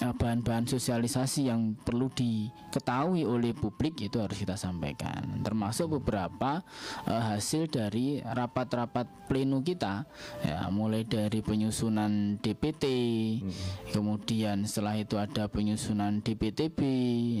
eh, bahan-bahan sosialisasi yang perlu diketahui oleh publik itu harus kita sampaikan. Termasuk beberapa eh, hasil dari rapat-rapat pleno kita ya. Mulai dari penyusunan DPT kemudian setelah itu ada penyusunan DPTB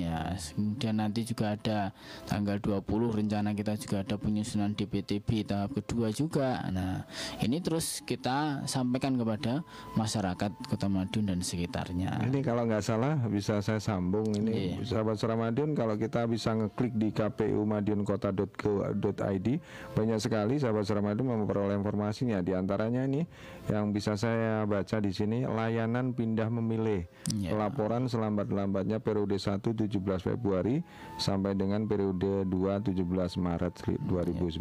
ya. Kemudian nanti juga ada tanggal 20 rencana kita juga ada penyusunan DPTB tahap kedua juga nah ini terus kita sampaikan kepada masyarakat Kota Madiun Madiun dan sekitarnya. Ini kalau nggak salah bisa saya sambung ini Iya. sahabat Madiun kalau kita bisa ngeklik di kpu madiunkota.go.id banyak sekali sahabat Madiun memperoleh informasinya di antaranya ini yang bisa saya baca di sini layanan pindah memilih Iya. laporan selambat-lambatnya periode 1 17 Februari sampai dengan periode 2 17 Maret 2019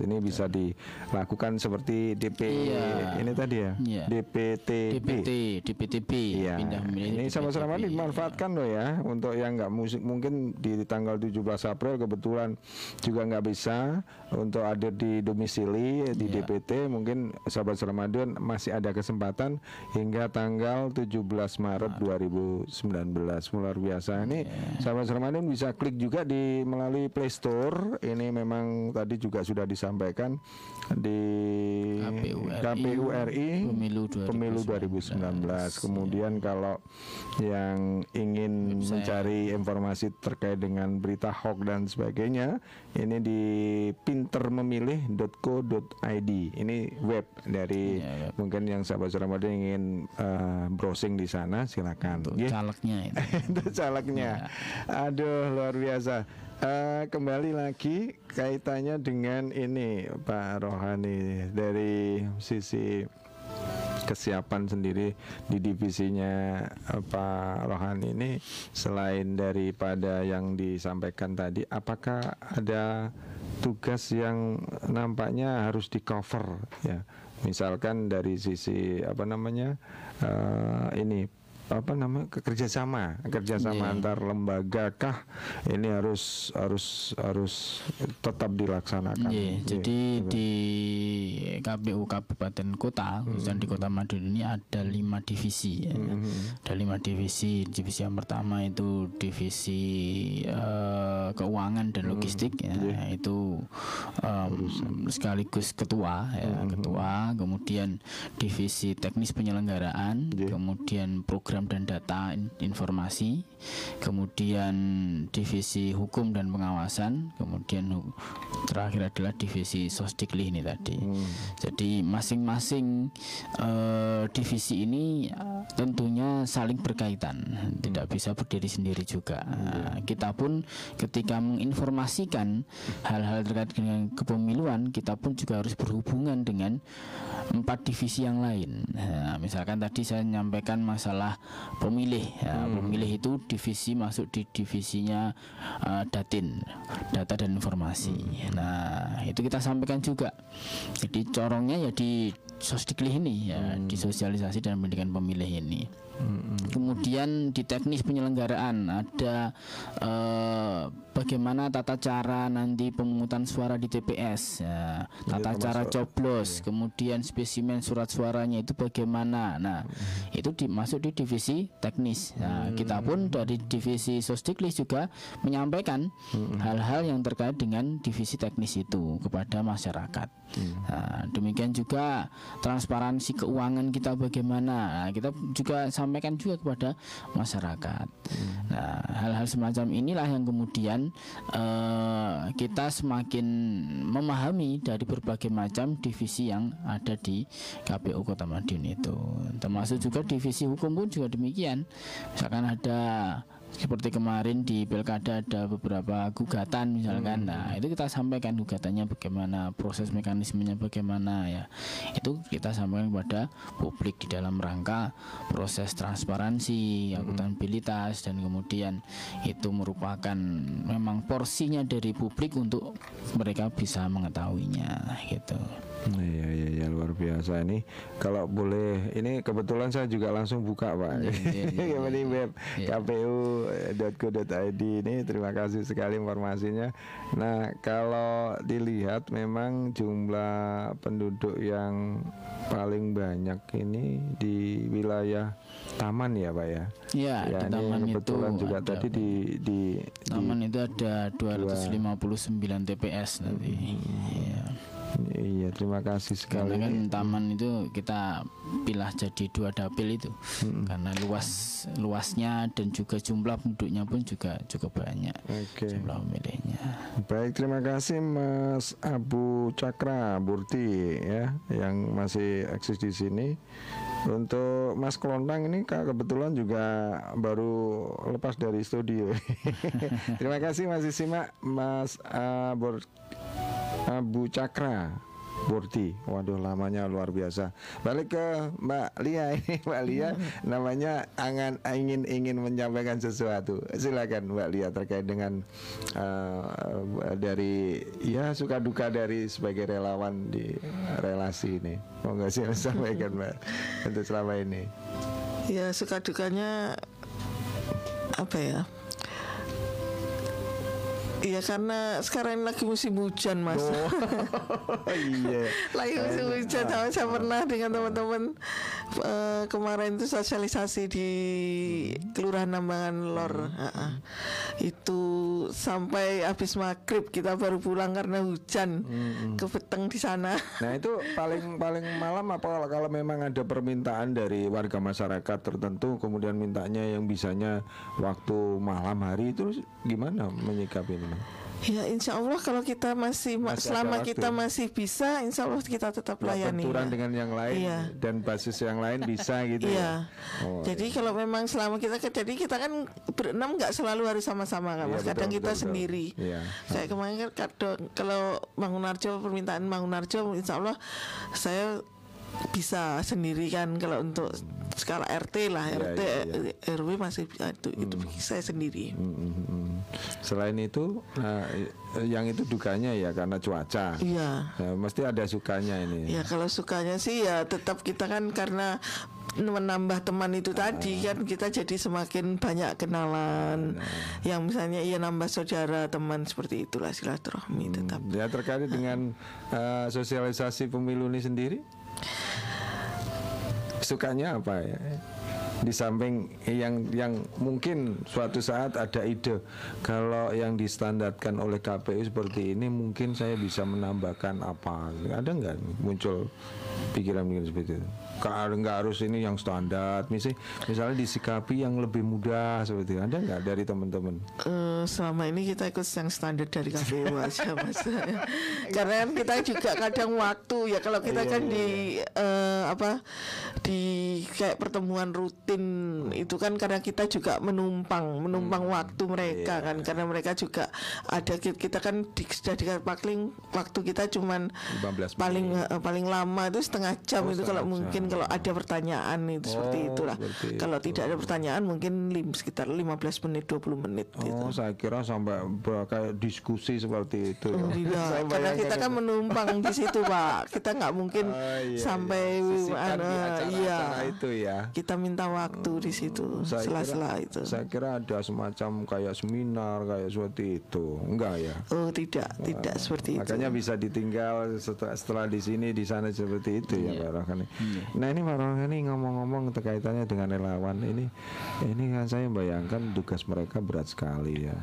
ini bisa dilakukan seperti DP Iya. ini tadi ya? Iya. DPTB DPT, DPTB, Iya. pindah Ini sama-sama DPTB. dimanfaatkan loh ya untuk yang nggak musik. Mungkin di tanggal 17 April kebetulan juga nggak bisa untuk hadir di domisili di Iya. DPT mungkin sahabat Ramadan masih ada kesempatan hingga tanggal 17 Maret 2019 luar biasa. Ini Iya. sahabat Ramadan bisa klik juga di melalui Play Store ini memang tadi juga sudah disampaikan di KPU RI, KPU RI Pemilu pemilu 2019. 2019. Kemudian kalau yang ingin mencari informasi terkait dengan berita hoax dan sebagainya, ini di pintermemilih.co.id. Ini web dari Iya, web. mungkin yang sahabat Ramadan ingin eh, browsing di sana silakan. Nggih. Calegnya itu. <laughs> itu calegnya. Aduh luar biasa. Eh, kembali lagi kaitannya dengan ini Pak Rohani. Dari sisi kesiapan sendiri di divisinya eh, Pak Rohani ini selain daripada yang disampaikan tadi apakah ada tugas yang nampaknya harus di cover ya misalkan dari sisi apa namanya eh, ini apa namanya kerjasama kerjasama Iya. antar lembaga kah ini harus harus harus tetap dilaksanakan Iya, Iya, jadi betul. di KPU Kabupaten Kota, khususnya di Kota Madiun ini ada lima divisi. Ya. Mm-hmm. Ada lima divisi. Divisi yang pertama itu divisi eh, keuangan dan logistik, ya. itu em, sekaligus ketua, ya, ketua. Kemudian divisi teknis penyelenggaraan, kemudian program dan data in- informasi, kemudian divisi hukum dan pengawasan, kemudian terakhir adalah divisi sosdikli ini tadi. Jadi masing-masing eh, divisi ini eh, tentunya saling berkaitan, tidak bisa berdiri sendiri juga. Nah, kita pun ketika menginformasikan hal-hal terkait dengan kepemiluan, kita pun juga harus berhubungan dengan empat divisi yang lain. Nah, misalkan tadi saya menyampaikan masalah pemilih. Ya, Pemilih itu divisi masuk di divisinya eh, Datin, data dan informasi. Nah, itu kita sampaikan juga. Jadi corongnya ya di Sosdikli ini ya di sosialisasi dan pendidikan pemilih ini. Kemudian di teknis penyelenggaraan ada eh, bagaimana tata cara nanti pemungutan suara di TPS, ya, tata cara coblos, kemudian spesimen surat suaranya itu bagaimana. Nah, itu dimasuk di divisi teknis. Nah, kita pun dari divisi Sosdiklis juga menyampaikan hal-hal yang terkait dengan divisi teknis itu kepada masyarakat. Nah, demikian juga transparansi keuangan kita bagaimana. Nah, kita juga sampaikan juga kepada masyarakat. Nah, hal-hal semacam inilah yang kemudian eh, kita semakin memahami dari berbagai macam divisi yang ada di KPU Kota Madiun itu. Termasuk juga divisi hukum pun juga demikian. Misalkan ada seperti kemarin di pilkada ada beberapa gugatan misalkan. Nah itu kita sampaikan gugatannya bagaimana proses mekanismenya bagaimana ya. Itu kita sampaikan kepada publik di dalam rangka proses transparansi akuntabilitas dan kemudian itu merupakan memang porsinya dari publik untuk mereka bisa mengetahuinya gitu. Iya iya iya luar biasa ini. Kalau boleh ini kebetulan saya juga langsung buka pak. Iya, iya, iya, <laughs> di iya. web Iya. kpu.go.id ini terima kasih sekali informasinya. Nah kalau dilihat memang jumlah penduduk yang paling banyak ini di wilayah Taman ya pak ya. ya, ya di taman itu kebetulan juga ada tadi di di, di taman itu ada 259 TPS nanti Hmm. Iya. Iya, terima kasih sekali. Karena kan taman itu kita pilah jadi dua dapil itu. Karena luas luasnya dan juga jumlah penduduknya pun juga cukup banyak. Oke. Jumlah pemilihnya. Baik, terima kasih Mas Abu Cakra Burti ya yang masih eksis di sini. Untuk Mas Kelontang ini Kak kebetulan juga baru lepas dari studio. <laughs> terima kasih masih simak Mas Abu, Abu Cakra Burti, waduh lamanya luar biasa. Balik ke Mbak Lia <laughs> ini, Mbak Lia namanya angan ingin ingin menyampaikan sesuatu. Silakan Mbak Lia terkait dengan uh, dari ya suka duka dari sebagai relawan di relasi ini. Mau nggak sih sampaikan Mbak untuk selama ini? Ya suka dukanya apa ya? Iya karena sekarang lagi musim hujan mas. <laughs> iya. lagi musim hujan. Saya, saya pernah dengan teman-teman eh, kemarin itu sosialisasi di Kelurahan Nambangan Lor. Ha-ha. Itu sampai habis maghrib kita baru pulang karena hujan. Kebeteng di sana. Nah itu paling paling malam apa kalau, kalau memang ada permintaan dari warga masyarakat tertentu kemudian mintanya yang bisanya waktu malam hari itu gimana menyikapi ini? Ya insya Allah kalau kita masih, ma- Masih selama waktu. kita masih bisa, insya Allah kita tetap layani. Benturan ya. dengan yang lain Iya. dan basis yang lain bisa <laughs> gitu Iya. ya. Oh, jadi kalau memang selama kita jadi kita kan berenam nggak selalu harus sama-sama kan Iya, mas. betul, Kadang kita betul, betul. sendiri. Iya. Kayak kemarin kan kadang kalau Mangunarjo permintaan Mangunarjo, insya Allah saya bisa sendiri kan kalau untuk skala RT lah Iya, RT iya, RW masih itu itu saya sendiri. Mm, mm, mm. Selain itu, nah, eh, yang itu dukanya ya karena cuaca. Iya. Ya, mesti ada sukanya ini. Ya kalau sukanya sih ya tetap kita kan karena menambah teman itu tadi kan kita jadi semakin banyak kenalan yang misalnya iya nambah saudara teman seperti itulah silaturahmi tetap Ya terkait dengan eh, sosialisasi pemilu ini sendiri, sukanya apa ya? Di samping yang yang mungkin suatu saat ada ide kalau yang distandarkan oleh KPU seperti ini mungkin saya bisa menambahkan apa? Ada nggak muncul pikiran-pikiran seperti itu? Nggak harus ini yang standar, misalnya misalnya disikapi yang lebih mudah seperti itu. Ada nggak dari teman-teman? Eh, selama ini kita ikut yang standar dari KPU aja <laughs> mas. Karena kan kita juga kadang waktu ya. Kalau kita kan di eh, apa di kayak pertemuan rutin itu kan karena kita juga menumpang menumpang waktu mereka kan. Karena mereka juga ada ki- kita kan di, sudah di pakling waktu kita cuman 15 paling eh, paling lama itu setengah jam Oh, itu kalau mungkin jam. kalau ada pertanyaan itu seperti Oh, itulah seperti kalau itu. tidak ada pertanyaan mungkin lim, sekitar 15 menit 20 menit gitu. Oh, saya kira sampai kayak diskusi seperti itu. ya. Oh, <laughs> Tidak, karena kita kan itu. menumpang di situ, <laughs> Pak. Kita nggak mungkin Oh, iya, sampai iya. Di anu, acara-acara iya. itu ya. Kita minta waktu di situ, Saya sela-sela itu. saya kira ada semacam kayak seminar kayak seperti itu. Enggak ya? Oh, tidak, tidak seperti itu. Makanya bisa ditinggal setelah, setelah di sini di sana seperti itu ya Pak Rohani. Nah ini Pak Rohani ngomong-ngomong terkaitannya dengan relawan ini, ini kan saya bayangkan tugas mereka berat sekali ya.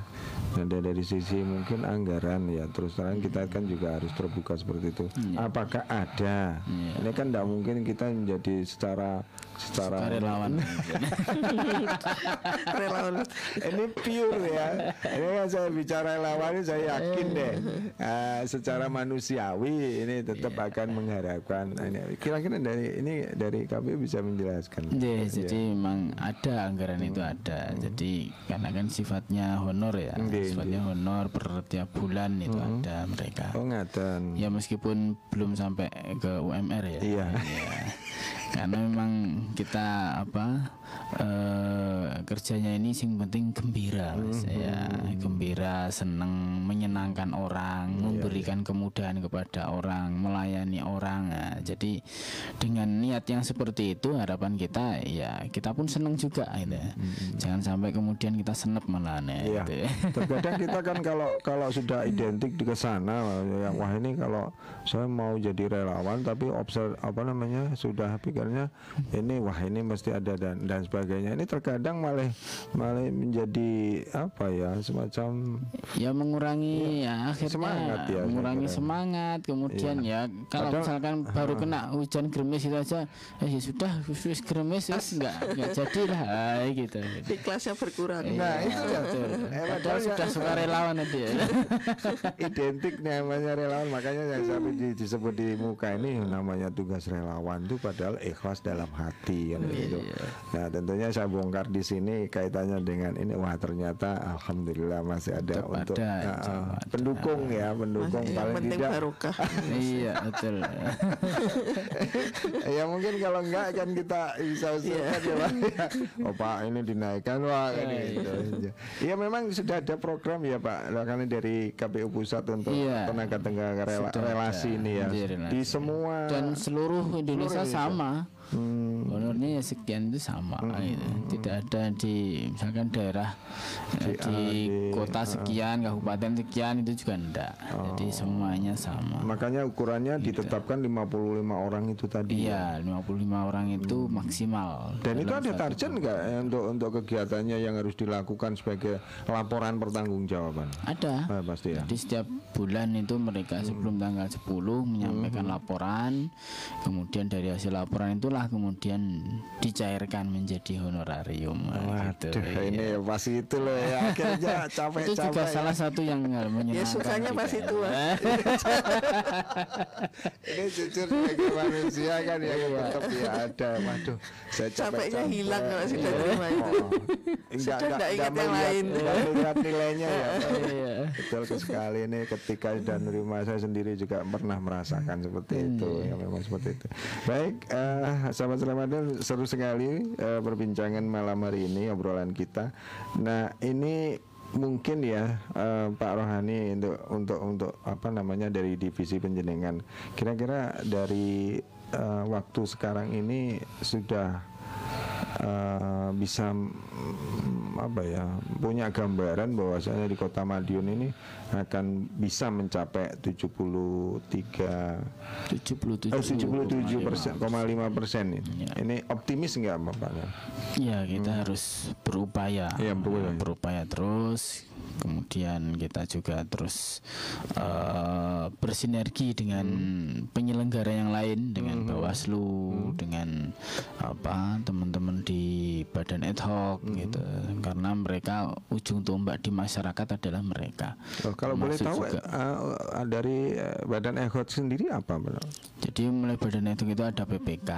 Dan dari, dari sisi mungkin anggaran ya terus terang kita kan juga harus terbuka seperti itu. Apakah ada? Ini kan tidak mungkin kita menjadi secara secara relawan <laughs> Relawan. ini pure ya. Ini kan saya bicara relawan ini saya yakin deh. eh, secara manusiawi ini tetap akan mengharapkan. Nah, ini Kira-kira dari ini dari KPU bisa menjelaskan. Iya, jadi memang ada anggaran itu ada. Jadi karena kan sifatnya honor ya, Iya, sifatnya honor per tiap bulan itu ada mereka. Oh ngaten. Ya meskipun belum sampai ke UMR ya. Iya. Iya. Karena memang kita apa eh, kerjanya ini sing penting gembira mas ya gembira seneng menyenangkan orang memberikan kemudahan kepada orang melayani orang Nah, jadi dengan niat yang seperti itu harapan kita ya kita pun seneng juga gitu ya. jangan sampai kemudian kita senep malah nah, Iya. gitu ya. Terkadang kita kan <laughs> kalau kalau sudah identik di ke sana, yang wah ini kalau saya mau jadi relawan, tapi observ apa namanya sudah pikirnya ini wah ini mesti ada dan dan sebagainya. ini terkadang malah malah menjadi apa ya semacam ya mengurangi ya akhirnya Semangat ya, mengurangi semangat kemudian ya kalau Padahal- misalkan <laughs> baru kena hujan gerimis itu aja eh ya sudah wis gerimis wis enggak enggak jadi lah gitu Ikhlasnya berkurang. Nah, Iya, itu ya. betul. Eh, padahal padahal sudah ya- suka relawan tadi ya <laughs> identik namanya relawan makanya yang sampai di- disebut di muka ini namanya tugas relawan itu padahal ikhlas dalam hati kan gitu. Nah tentunya saya bongkar di sini kaitannya dengan ini wah ternyata alhamdulillah masih ada Tetap untuk ada, uh, uh, ada. pendukung ya pendukung Yang paling penting tidak barokah. <laughs> iya betul <laughs> ya mungkin kalau enggak kan kita bisa usulkan ya Pak. <laughs> Oh Pak ini dinaikkan Pak kan gitu. Iya memang sudah ada program ya Pak karena dari KPU pusat untuk Iya. tenaga tenaga rela- relasi ada. ini ya Iya, relasi. di semua dan seluruh Indonesia Indonesia. sama Hmm. honornya ya sekian itu sama gitu. tidak ada di misalkan daerah Di eh, di, A, di- kota sekian kabupaten sekian itu juga enggak jadi Oh. semuanya sama makanya ukurannya ditetapkan 55 orang itu tadi. Gitu. iya 55 orang itu maksimal Dan itu ada target enggak eh, untuk untuk kegiatannya yang harus dilakukan sebagai laporan pertanggungjawaban? ada Ah, pasti ya. Jadi setiap bulan itu mereka sebelum tanggal 10 menyampaikan laporan, kemudian dari hasil laporan itulah kemudian dicairkan menjadi honorarium. gitu. Waduh, Iya. ini pas itu loh ya akhirnya <laughs> itu capek-capek. juga ya. salah satu yang menyenangkan. Ya sukanya pas ya. itu. Mas. <laughs> ini jujur sebagai manusia kan ya tetap ya ada waduh saya Capeknya capek-capek. hilang kalau sudah Iya. terima itu. Oh, enggak, Sudah enggak, ingat yang lain. enggak melihat nilainya ya. <laughs> Iya. betul sekali ini ketika dan nerima saya sendiri juga pernah merasakan seperti itu ya memang seperti itu baik eh sahabat Ramadan seru sekali eh, perbincangan malam hari ini obrolan kita. Nah ini mungkin ya eh, Pak Rohani untuk untuk untuk apa namanya dari divisi penjenengan. Kira-kira dari eh, waktu sekarang ini sudah eh, bisa mm, apa ya punya gambaran bahwasanya di kota Madiun ini akan bisa mencapai 73 77 eh, 77 persen, ini. Iya. Ini optimis nggak Bapak? Ya kita harus berupaya, Iya, berupaya. berupaya terus. Kemudian kita juga terus eh, bersinergi dengan penyelenggara yang lain, dengan Bawaslu, dengan apa teman-teman di Badan Ad hoc gitu. Karena mereka ujung tombak di masyarakat adalah mereka. Oh, kalau boleh Termasuk tahu juga. eh, dari eh, Badan Ehot sendiri apa? Jadi mulai badan itu itu ada PPK,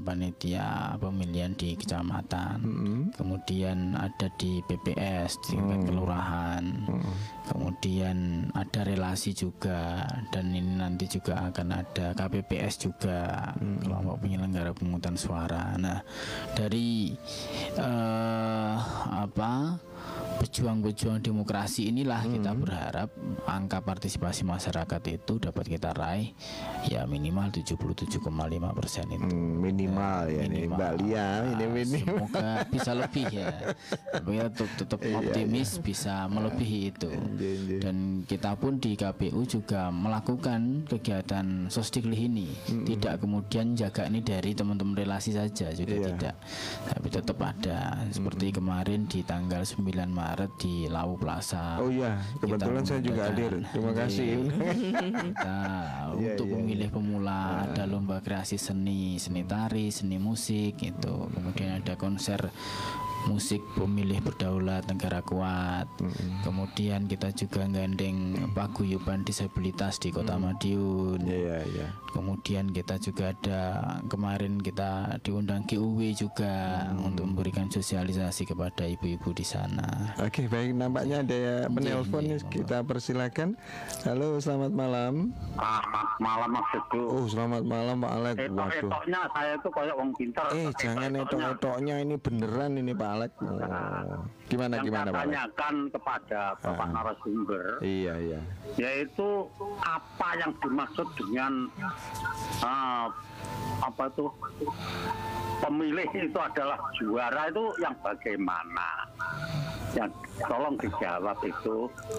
panitia pemilihan di kecamatan, kemudian ada di PPS di tingkat kelurahan, kemudian ada relasi juga, dan ini nanti juga akan ada KPPS juga, kelompok penyelenggara pemungutan suara. Nah dari eh, apa? Pejuang-pejuang demokrasi inilah kita berharap angka partisipasi masyarakat itu dapat kita raih ya minimal 77,5 persen itu. Hmm, minimal ya ini Minimal. Mbak Lia ini Ah, minimal. Semoga bisa lebih ya. Tapi kita tetap, tetap optimis bisa melebihi itu. Iya, iya. Dan kita pun di KPU juga melakukan kegiatan sosdiklih ini. Tidak kemudian jaga ini dari teman-teman relasi saja juga Iya. tidak. Tapi tetap ada. Seperti kemarin di tanggal 9 Maret di Lawu Plaza. Oh iya, kebetulan saya juga hadir. Terima kasih. kita <laughs> Iya, untuk iya, pemilih pemula ada lomba kreasi seni seni tari seni musik itu kemudian ada konser musik pemilih berdaulat negara kuat kemudian kita juga gandeng paguyuban disabilitas di kota Madiun Iya iya. Kemudian kita juga ada kemarin kita diundang GUW juga untuk memberikan sosialisasi kepada ibu-ibu di sana Oke baik nampaknya ada ya penelpon iya, kita persilakan. Halo selamat malam. Selamat malam Mas Teguh. Oh selamat malam Pak Alek. Waduh. Etok-etoknya saya tuh kayak wong pinter. Eh jangan Etok-etoknya. etok-etoknya ini beneran ini Pak Alek. Oh. <laughs> Gimana Yang gimana saya Pak tanyakan kepada Bapak Ah. narasumber Iya iya. yaitu apa yang dimaksud dengan ah, apa itu pemilih itu adalah juara itu yang bagaimana? Yang tolong dijawab itu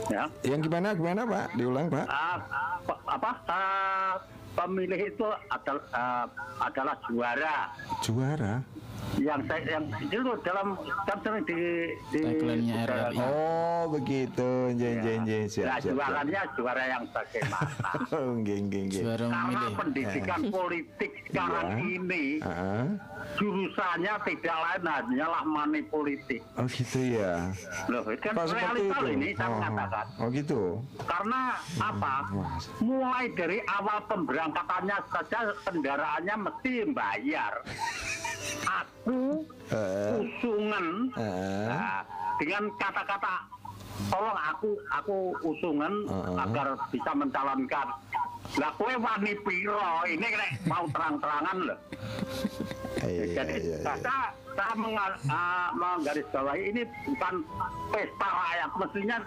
ya. Yang gimana gimana Pak? Diulang Pak. Pe- apa ah, pemilih itu adalah ah, adalah juara Juara. Yang yang itu dalam kan sering di di RRI. Oh begitu, njen njen njen Nah, siap siap. siap. juaranya juara yang bagaimana? <laughs> Oh, nggih nggih nggih. Juara Karena pendidikan politik sekarang Iya. ini jurusannya tidak lain hanyalah money politik. oh gitu ya. Loh, itu kan realita itu? ini saya Oh, mengatakan. oh gitu. Karena apa? Mulai dari awal pemberangkatannya saja kendaraannya mesti bayar. <laughs> Aku Eh. usungan Eh. nah, dengan kata-kata tolong aku aku usungan Eh. agar bisa mencalonkan. Lah kowe wani piro ini nek mau terang-terangan loh. Iya Jadi iya iya. saya saya menga- ah, menggarisbawahi ini bukan pesta rakyat. Mestinya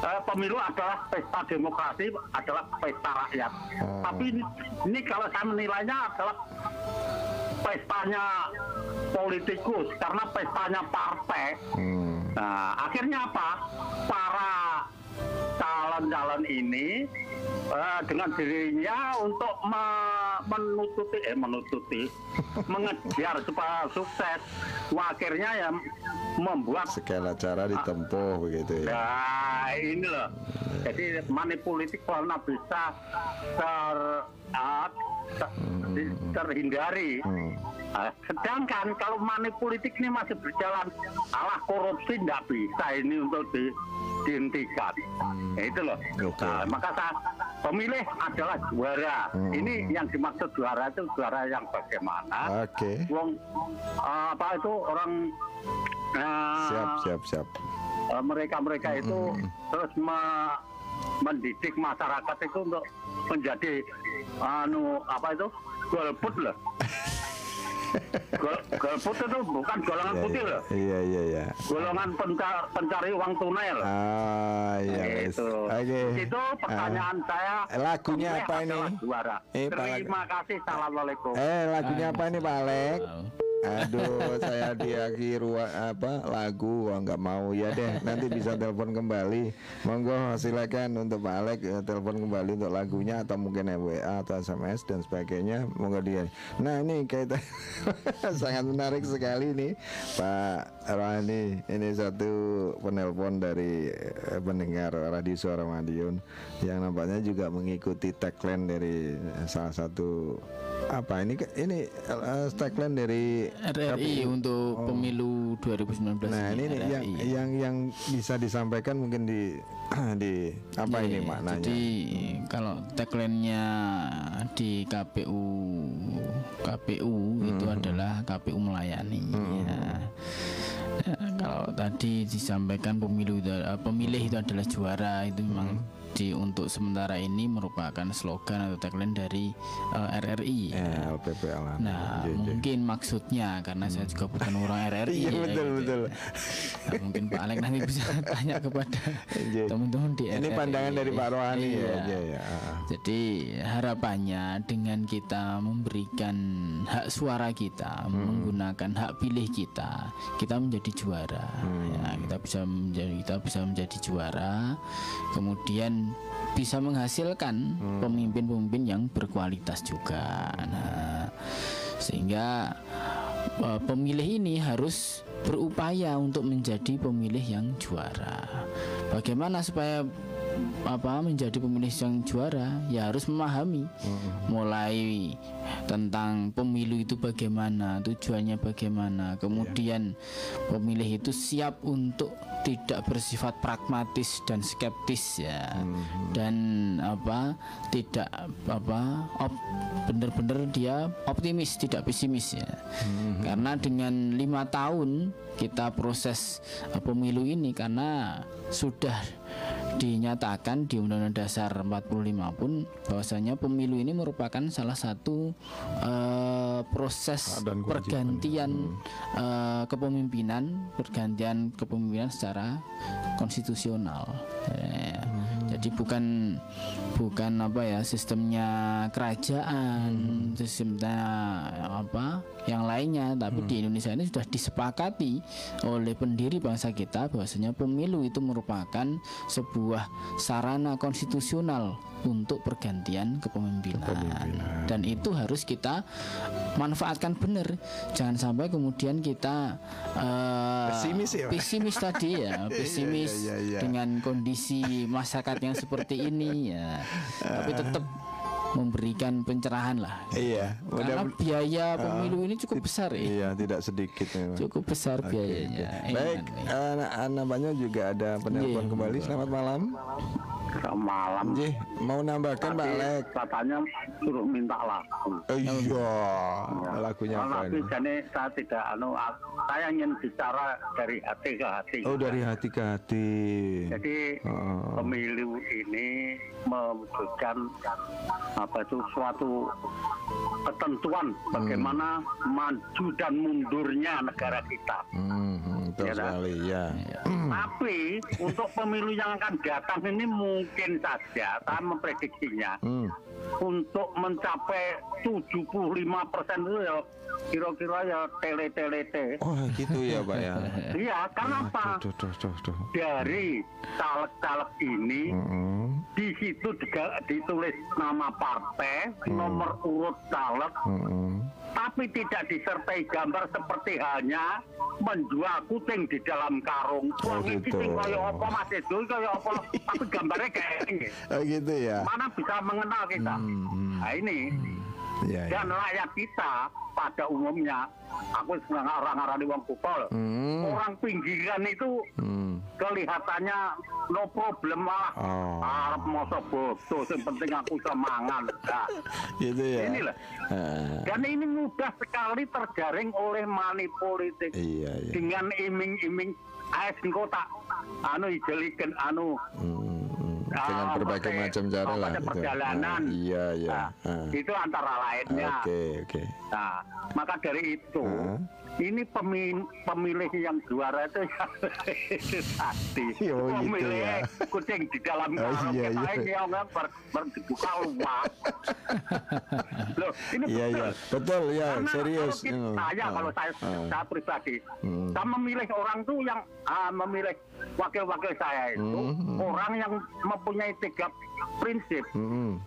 eh, pemilu adalah pesta demokrasi, adalah pesta rakyat. Oh. Tapi ini, ini kalau saya menilainya adalah pestanya politikus karena pestanya partai. Hmm. Nah, akhirnya apa? Para calon-calon ini eh, dengan dirinya untuk me- menututi, eh menututi, <laughs> mengejar supaya sukses. Wah, akhirnya ya membuat Segala cara ditempuh begitu ya. Nah, ini loh. Jadi money politik karena bisa ter, di- terhindari. Hmm. Ah, sedangkan kalau money politik ini masih berjalan, alah korupsi tidak bisa ini untuk di, dihentikan. Ya, itu loh. Oke. Nah, maka saya pemilih adalah juara. Hmm. Ini yang dimaksud juara itu juara yang bagaimana? Oke. Wong ah, apa itu orang ah, Siap siap siap. Eh, mereka-mereka itu terus me- mendidik masyarakat itu untuk menjadi anu apa itu golput loh. <laughs> Gol, golput itu bukan golongan Iya, putih iya. loh, Iya iya iya. golongan penca- pencari uang tunai loh. Ah iya wis. itu. Oke. Itu pertanyaan saya. Eh, lagunya apa ini? Juara. Eh, Pak Terima kasih. Assalamualaikum. Eh lagunya apa ini Pak Alek? Aduh, <laughs> saya diakhir apa lagu nggak mau ya deh. Nanti bisa telepon kembali. Monggo silakan untuk Pak Alek eh, telepon kembali untuk lagunya atau mungkin WA atau SMS dan sebagainya. Monggo dia. Nah ini kaitan <laughs> <laughs> sangat menarik sekali nih Pak Rohani. Ini satu penelpon dari eh, pendengar Radio Suara Madiun yang nampaknya juga mengikuti tagline dari eh, salah satu apa ini ini eh, tagline dari RRI KPU. untuk Oh. pemilu 2019 Nah ini nih yang RRI. yang yang bisa disampaikan mungkin di <clears throat> di apa Iya, ini maknanya? Jadi kalau tagline-nya di KPU KPU itu Hmm. adalah KPU melayani. Ya. Ya, kalau tadi disampaikan pemilu eh, pemilih itu adalah juara itu memang Hmm. Di untuk sementara ini merupakan slogan atau tagline dari eh, RRI. Eh, LPPL. Nah, Iya, iya. mungkin maksudnya karena saya juga bukan orang <laughs> RRI Iya ya, betul gitu. betul. Nah, mungkin Pak Alek nanti bisa <laughs> tanya kepada Iya. teman-teman di Ini RRI. pandangan dari Pak Rohani ya. Iya ya. Jadi harapannya dengan kita memberikan hak suara kita, Hmm. menggunakan hak pilih kita, kita menjadi juara. Hmm. Ya, kita bisa menjadi kita bisa menjadi juara. Kemudian bisa menghasilkan Hmm. pemimpin-pemimpin yang berkualitas juga. Nah, sehingga eh, pemilih ini harus berupaya untuk menjadi pemilih yang juara. Bagaimana supaya apa menjadi pemilih yang juara? Ya harus memahami mulai tentang pemilu itu bagaimana, tujuannya bagaimana. Kemudian pemilih itu siap untuk tidak bersifat pragmatis dan skeptis ya. Dan apa tidak apa op, benar-benar dia optimis tidak pesimis ya. Karena dengan lima tahun kita proses eh, pemilu ini karena sudah dinyatakan di Undang-Undang Dasar 45 pun bahwasanya pemilu ini merupakan salah satu eh, proses pergantian eh, kepemimpinan, pergantian kepemimpinan secara konstitusional. Ya, Jadi bukan bukan apa ya sistemnya kerajaan, sistemnya apa yang lainnya, tapi di Indonesia ini sudah disepakati oleh pendiri bangsa kita bahwasanya pemilu itu merupakan sebuah sarana konstitusional untuk pergantian kepemimpinan. Dan itu harus kita manfaatkan benar. Jangan sampai kemudian kita eh, Pesimis ya, pesimis tadi ya, <laughs> pesimis iya, iya. dengan kondisi masyarakat yang seperti ini ya. Tapi tetap memberikan pencerahan lah. Iya, Karena biaya pemilu ini cukup besar ya. Iya, tidak sedikit memang. Cukup besar Oke, biayanya. Baik, iya. anak nampaknya juga ada penelpon Iya. kembali. Selamat malam. malam Jih, mau nambahkan Pak Tadi Alek? katanya suruh minta lagu Oh, iya, lagunya Kalau apa ini? jadi saya tidak anu a- saya ingin bicara dari hati ke hati Oh, dari hati ke hati. jadi Oh. pemilu ini mewujudkan apa itu suatu ketentuan bagaimana maju dan mundurnya negara kita. Hmm, hmm, betul Iya, dah. sekali, ya. Tapi untuk pemilu yang akan datang ini mungkin saja saya memprediksinya Hmm. untuk mencapai 75 persen itu ya kira-kira ya tele-tele Oh, gitu ya, Pak ya. <laughs> Iya, karena apa? Duh, duh, duh, duh. Dari caleg-caleg ini Hmm, di situ juga ditulis nama partai, nomor urut caleg, hmm. tapi tidak disertai gambar seperti hanya menjual kucing di dalam karung. Oh, iki gitu. sing kaya apa Mas Edo kaya apa, tapi gambarnya kayak. <laughs> Oh, gitu ya. Mana bisa mengenal kita? Hmm, hmm. Nah ini Ya, ya. dan rakyat kita pada umumnya, aku senang orang-orang di wong kutol, Hmm. orang pinggiran itu Hmm. kelihatannya no problem malah Oh. Arab masa bodoh yang penting aku semangan nah, <laughs> Gitu ya. Inilah. Ah, dan ini mudah sekali terjaring oleh money politik Iya, iya. dengan iming-iming AS engko tak anu ijelikan anu Hmm, hmm. Dengan berbagai macam cara lah. gitu. perjalanan Ah, iya, iya. Nah, Ah. itu antara lainnya Oke, oke. Nah, maka dari itu Hah? Ini pemilih, pemilih yang juara itu <laughs> hati. Oh, gitu pemilih ya. kucing di dalam Oh, karung iya, kita iya. yang ber, berbuka luas. <laughs> Loh, ini Iya, betul. iya. Betul, ya, Karena serius. Kalau kita, saya, Ah, kalau saya, ah. saya pribadi, Hmm. saya memilih orang tuh yang ah, memilih wakil-wakil saya itu hmm. orang yang mempunyai tiga prinsip Hmm,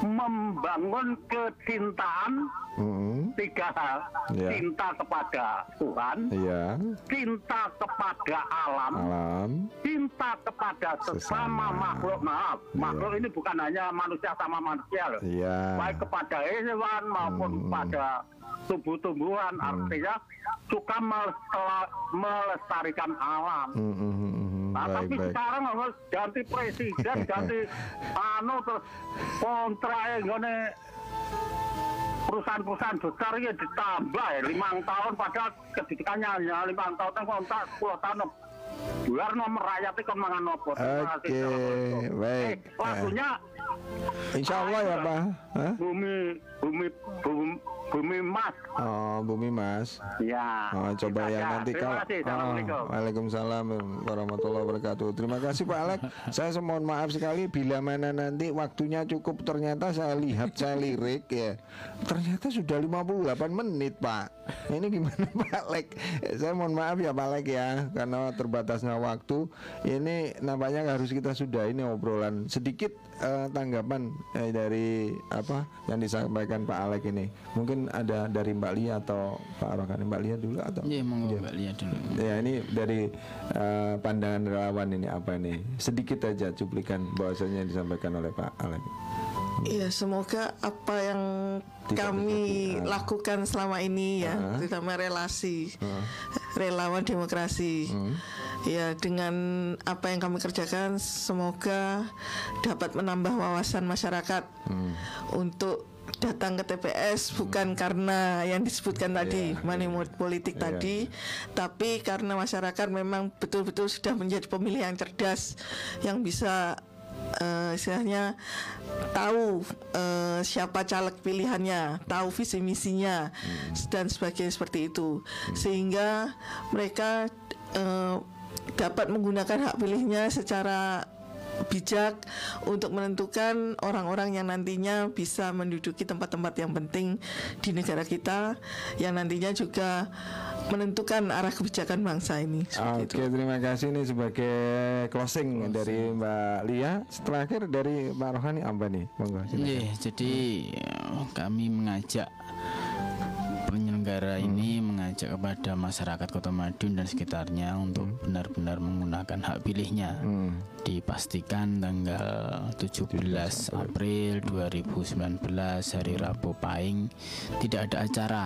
membangun kecintaan hmm. tiga hal Ya. cinta kepada Tuhan Iya, cinta kepada alam alam. cinta kepada sesama Sesama. makhluk maaf Iya. makhluk ini bukan hanya manusia sama manusia loh Iya. baik kepada hewan maupun Hmm. kepada tumbuh-tumbuhan artinya suka melestarikan alam Hmm, hmm, hmm, hmm. Nah, Baik, tapi baik. sekarang harus ganti presiden, ganti <laughs> anu terus kontrak ngene perusahaan-perusahaan besar ya ditambah ya lima tahun padahal kebijakannya hanya lima tahun kan kontrak 10 tahun biar nomor rakyat itu kan mangan nopo Oke, Assalamualaikum. baik. eh, lagunya Insya Allah ya, Pak. Hah? bumi bumi bumi bumi emas Oh, Bumi Mas. ya Oh, coba Itu ya saja. nanti kalau Oh, Waalaikumsalam warahmatullahi wabarakatuh. Terima kasih Pak Alek. saya mohon maaf sekali bila mana nanti waktunya cukup ternyata saya lihat saya lirik ya. Ternyata sudah 58 menit, Pak. Ini gimana <laughs> Pak Alek? Saya mohon maaf ya Pak Alek ya karena terbatasnya waktu. Ini nampaknya harus kita sudah ini obrolan sedikit eh, tanggapan eh, dari apa yang disampaikan Pak Alek ini. Mungkin ada dari Mbak Lia atau Pak Rokan. Mbak Lia dulu atau Iya, monggo Mbak Lia dulu. Ya ini dari eh, pandangan relawan ini apa nih? Sedikit aja cuplikan bahwasanya yang disampaikan oleh Pak Alek. Iya, semoga apa yang Tidak kami. Ah. lakukan selama ini ya, Ah. terutama relasi Ah. relawan demokrasi. Hmm. Ya, dengan apa yang kami kerjakan semoga dapat menambah wawasan masyarakat Hmm. untuk datang ke TPS bukan karena yang disebutkan tadi Iya, money mode politik Iya, tadi, tapi karena masyarakat memang betul-betul sudah menjadi pemilih yang cerdas yang bisa eh, istilahnya tahu eh, siapa caleg pilihannya, tahu visi misinya dan sebagainya seperti itu, sehingga mereka eh, dapat menggunakan hak pilihnya secara bijak untuk menentukan orang-orang yang nantinya bisa menduduki tempat-tempat yang penting di negara kita yang nantinya juga menentukan arah kebijakan bangsa ini seperti Oke, itu. terima kasih nih sebagai closing, dari Mbak Lia. Terakhir dari Mbak Rohani apa nih? Monggo. Iya, jadi eh, kami mengajak penyelenggara ini mengajak kepada masyarakat Kota Madiun dan sekitarnya untuk benar-benar menggunakan hak pilihnya. Dipastikan tanggal 17 April 2019 hari Rabu Pahing tidak ada acara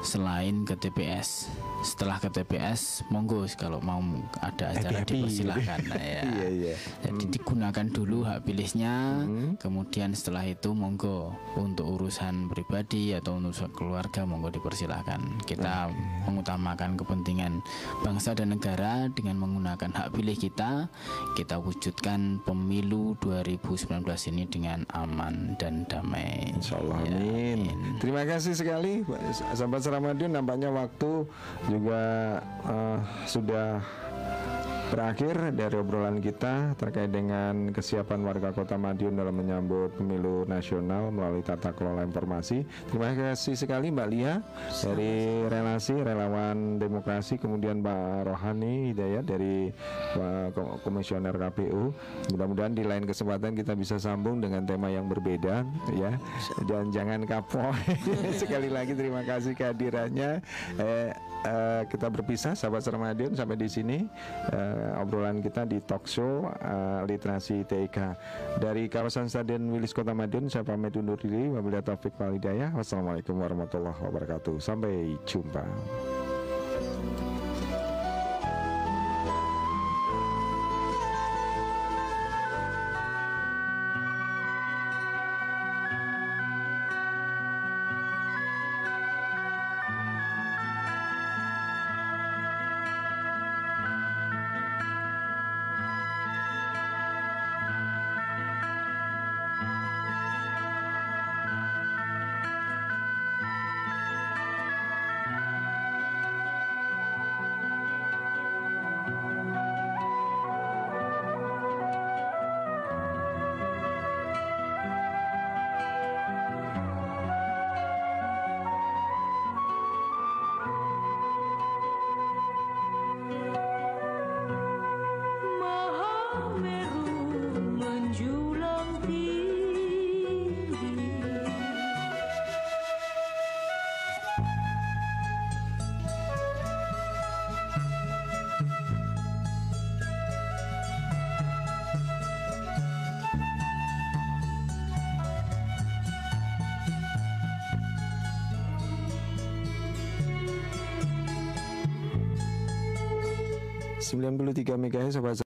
selain ke TPS. Setelah ke TPS, monggo kalau mau ada acara Happy-happy. dipersilahkan. Nah, ya. <laughs> Iya, iya. Jadi digunakan dulu hak pilihnya, kemudian setelah itu monggo untuk urusan pribadi atau urusan keluarga monggo dipersilahkan. Kita mengutamakan kepentingan bangsa dan negara dengan menggunakan hak pilih kita, kita wujudkan pemilu 2019 ini dengan aman dan damai. Insya Allah Ya, amin. Terima kasih sekali sahabat Ramadhan nampaknya waktu juga eh, sudah berakhir dari obrolan kita terkait dengan kesiapan warga Kota Madiun dalam menyambut pemilu nasional melalui tata kelola informasi. Terima kasih sekali Mbak Lia dari relasi relawan demokrasi, kemudian Mbak Rohani Hidayat dari eh, Ko- Komisioner KPU. Mudah-mudahan di lain kesempatan kita bisa sambung dengan tema yang berbeda ya. Dan jangan kapok. <laughs> Sekali lagi terima kasih kehadirannya. Eh, eh, kita berpisah sahabat Ramadhan sampai di sini eh, obrolan kita di talk show eh, literasi TIK dari kawasan Stadion Wilis Kota Madiun saya pamit undur diri. Wabillahi taufik wassalamualaikum warahmatullahi wabarakatuh. Sampai jumpa 103 ሜጋ ሄርዝ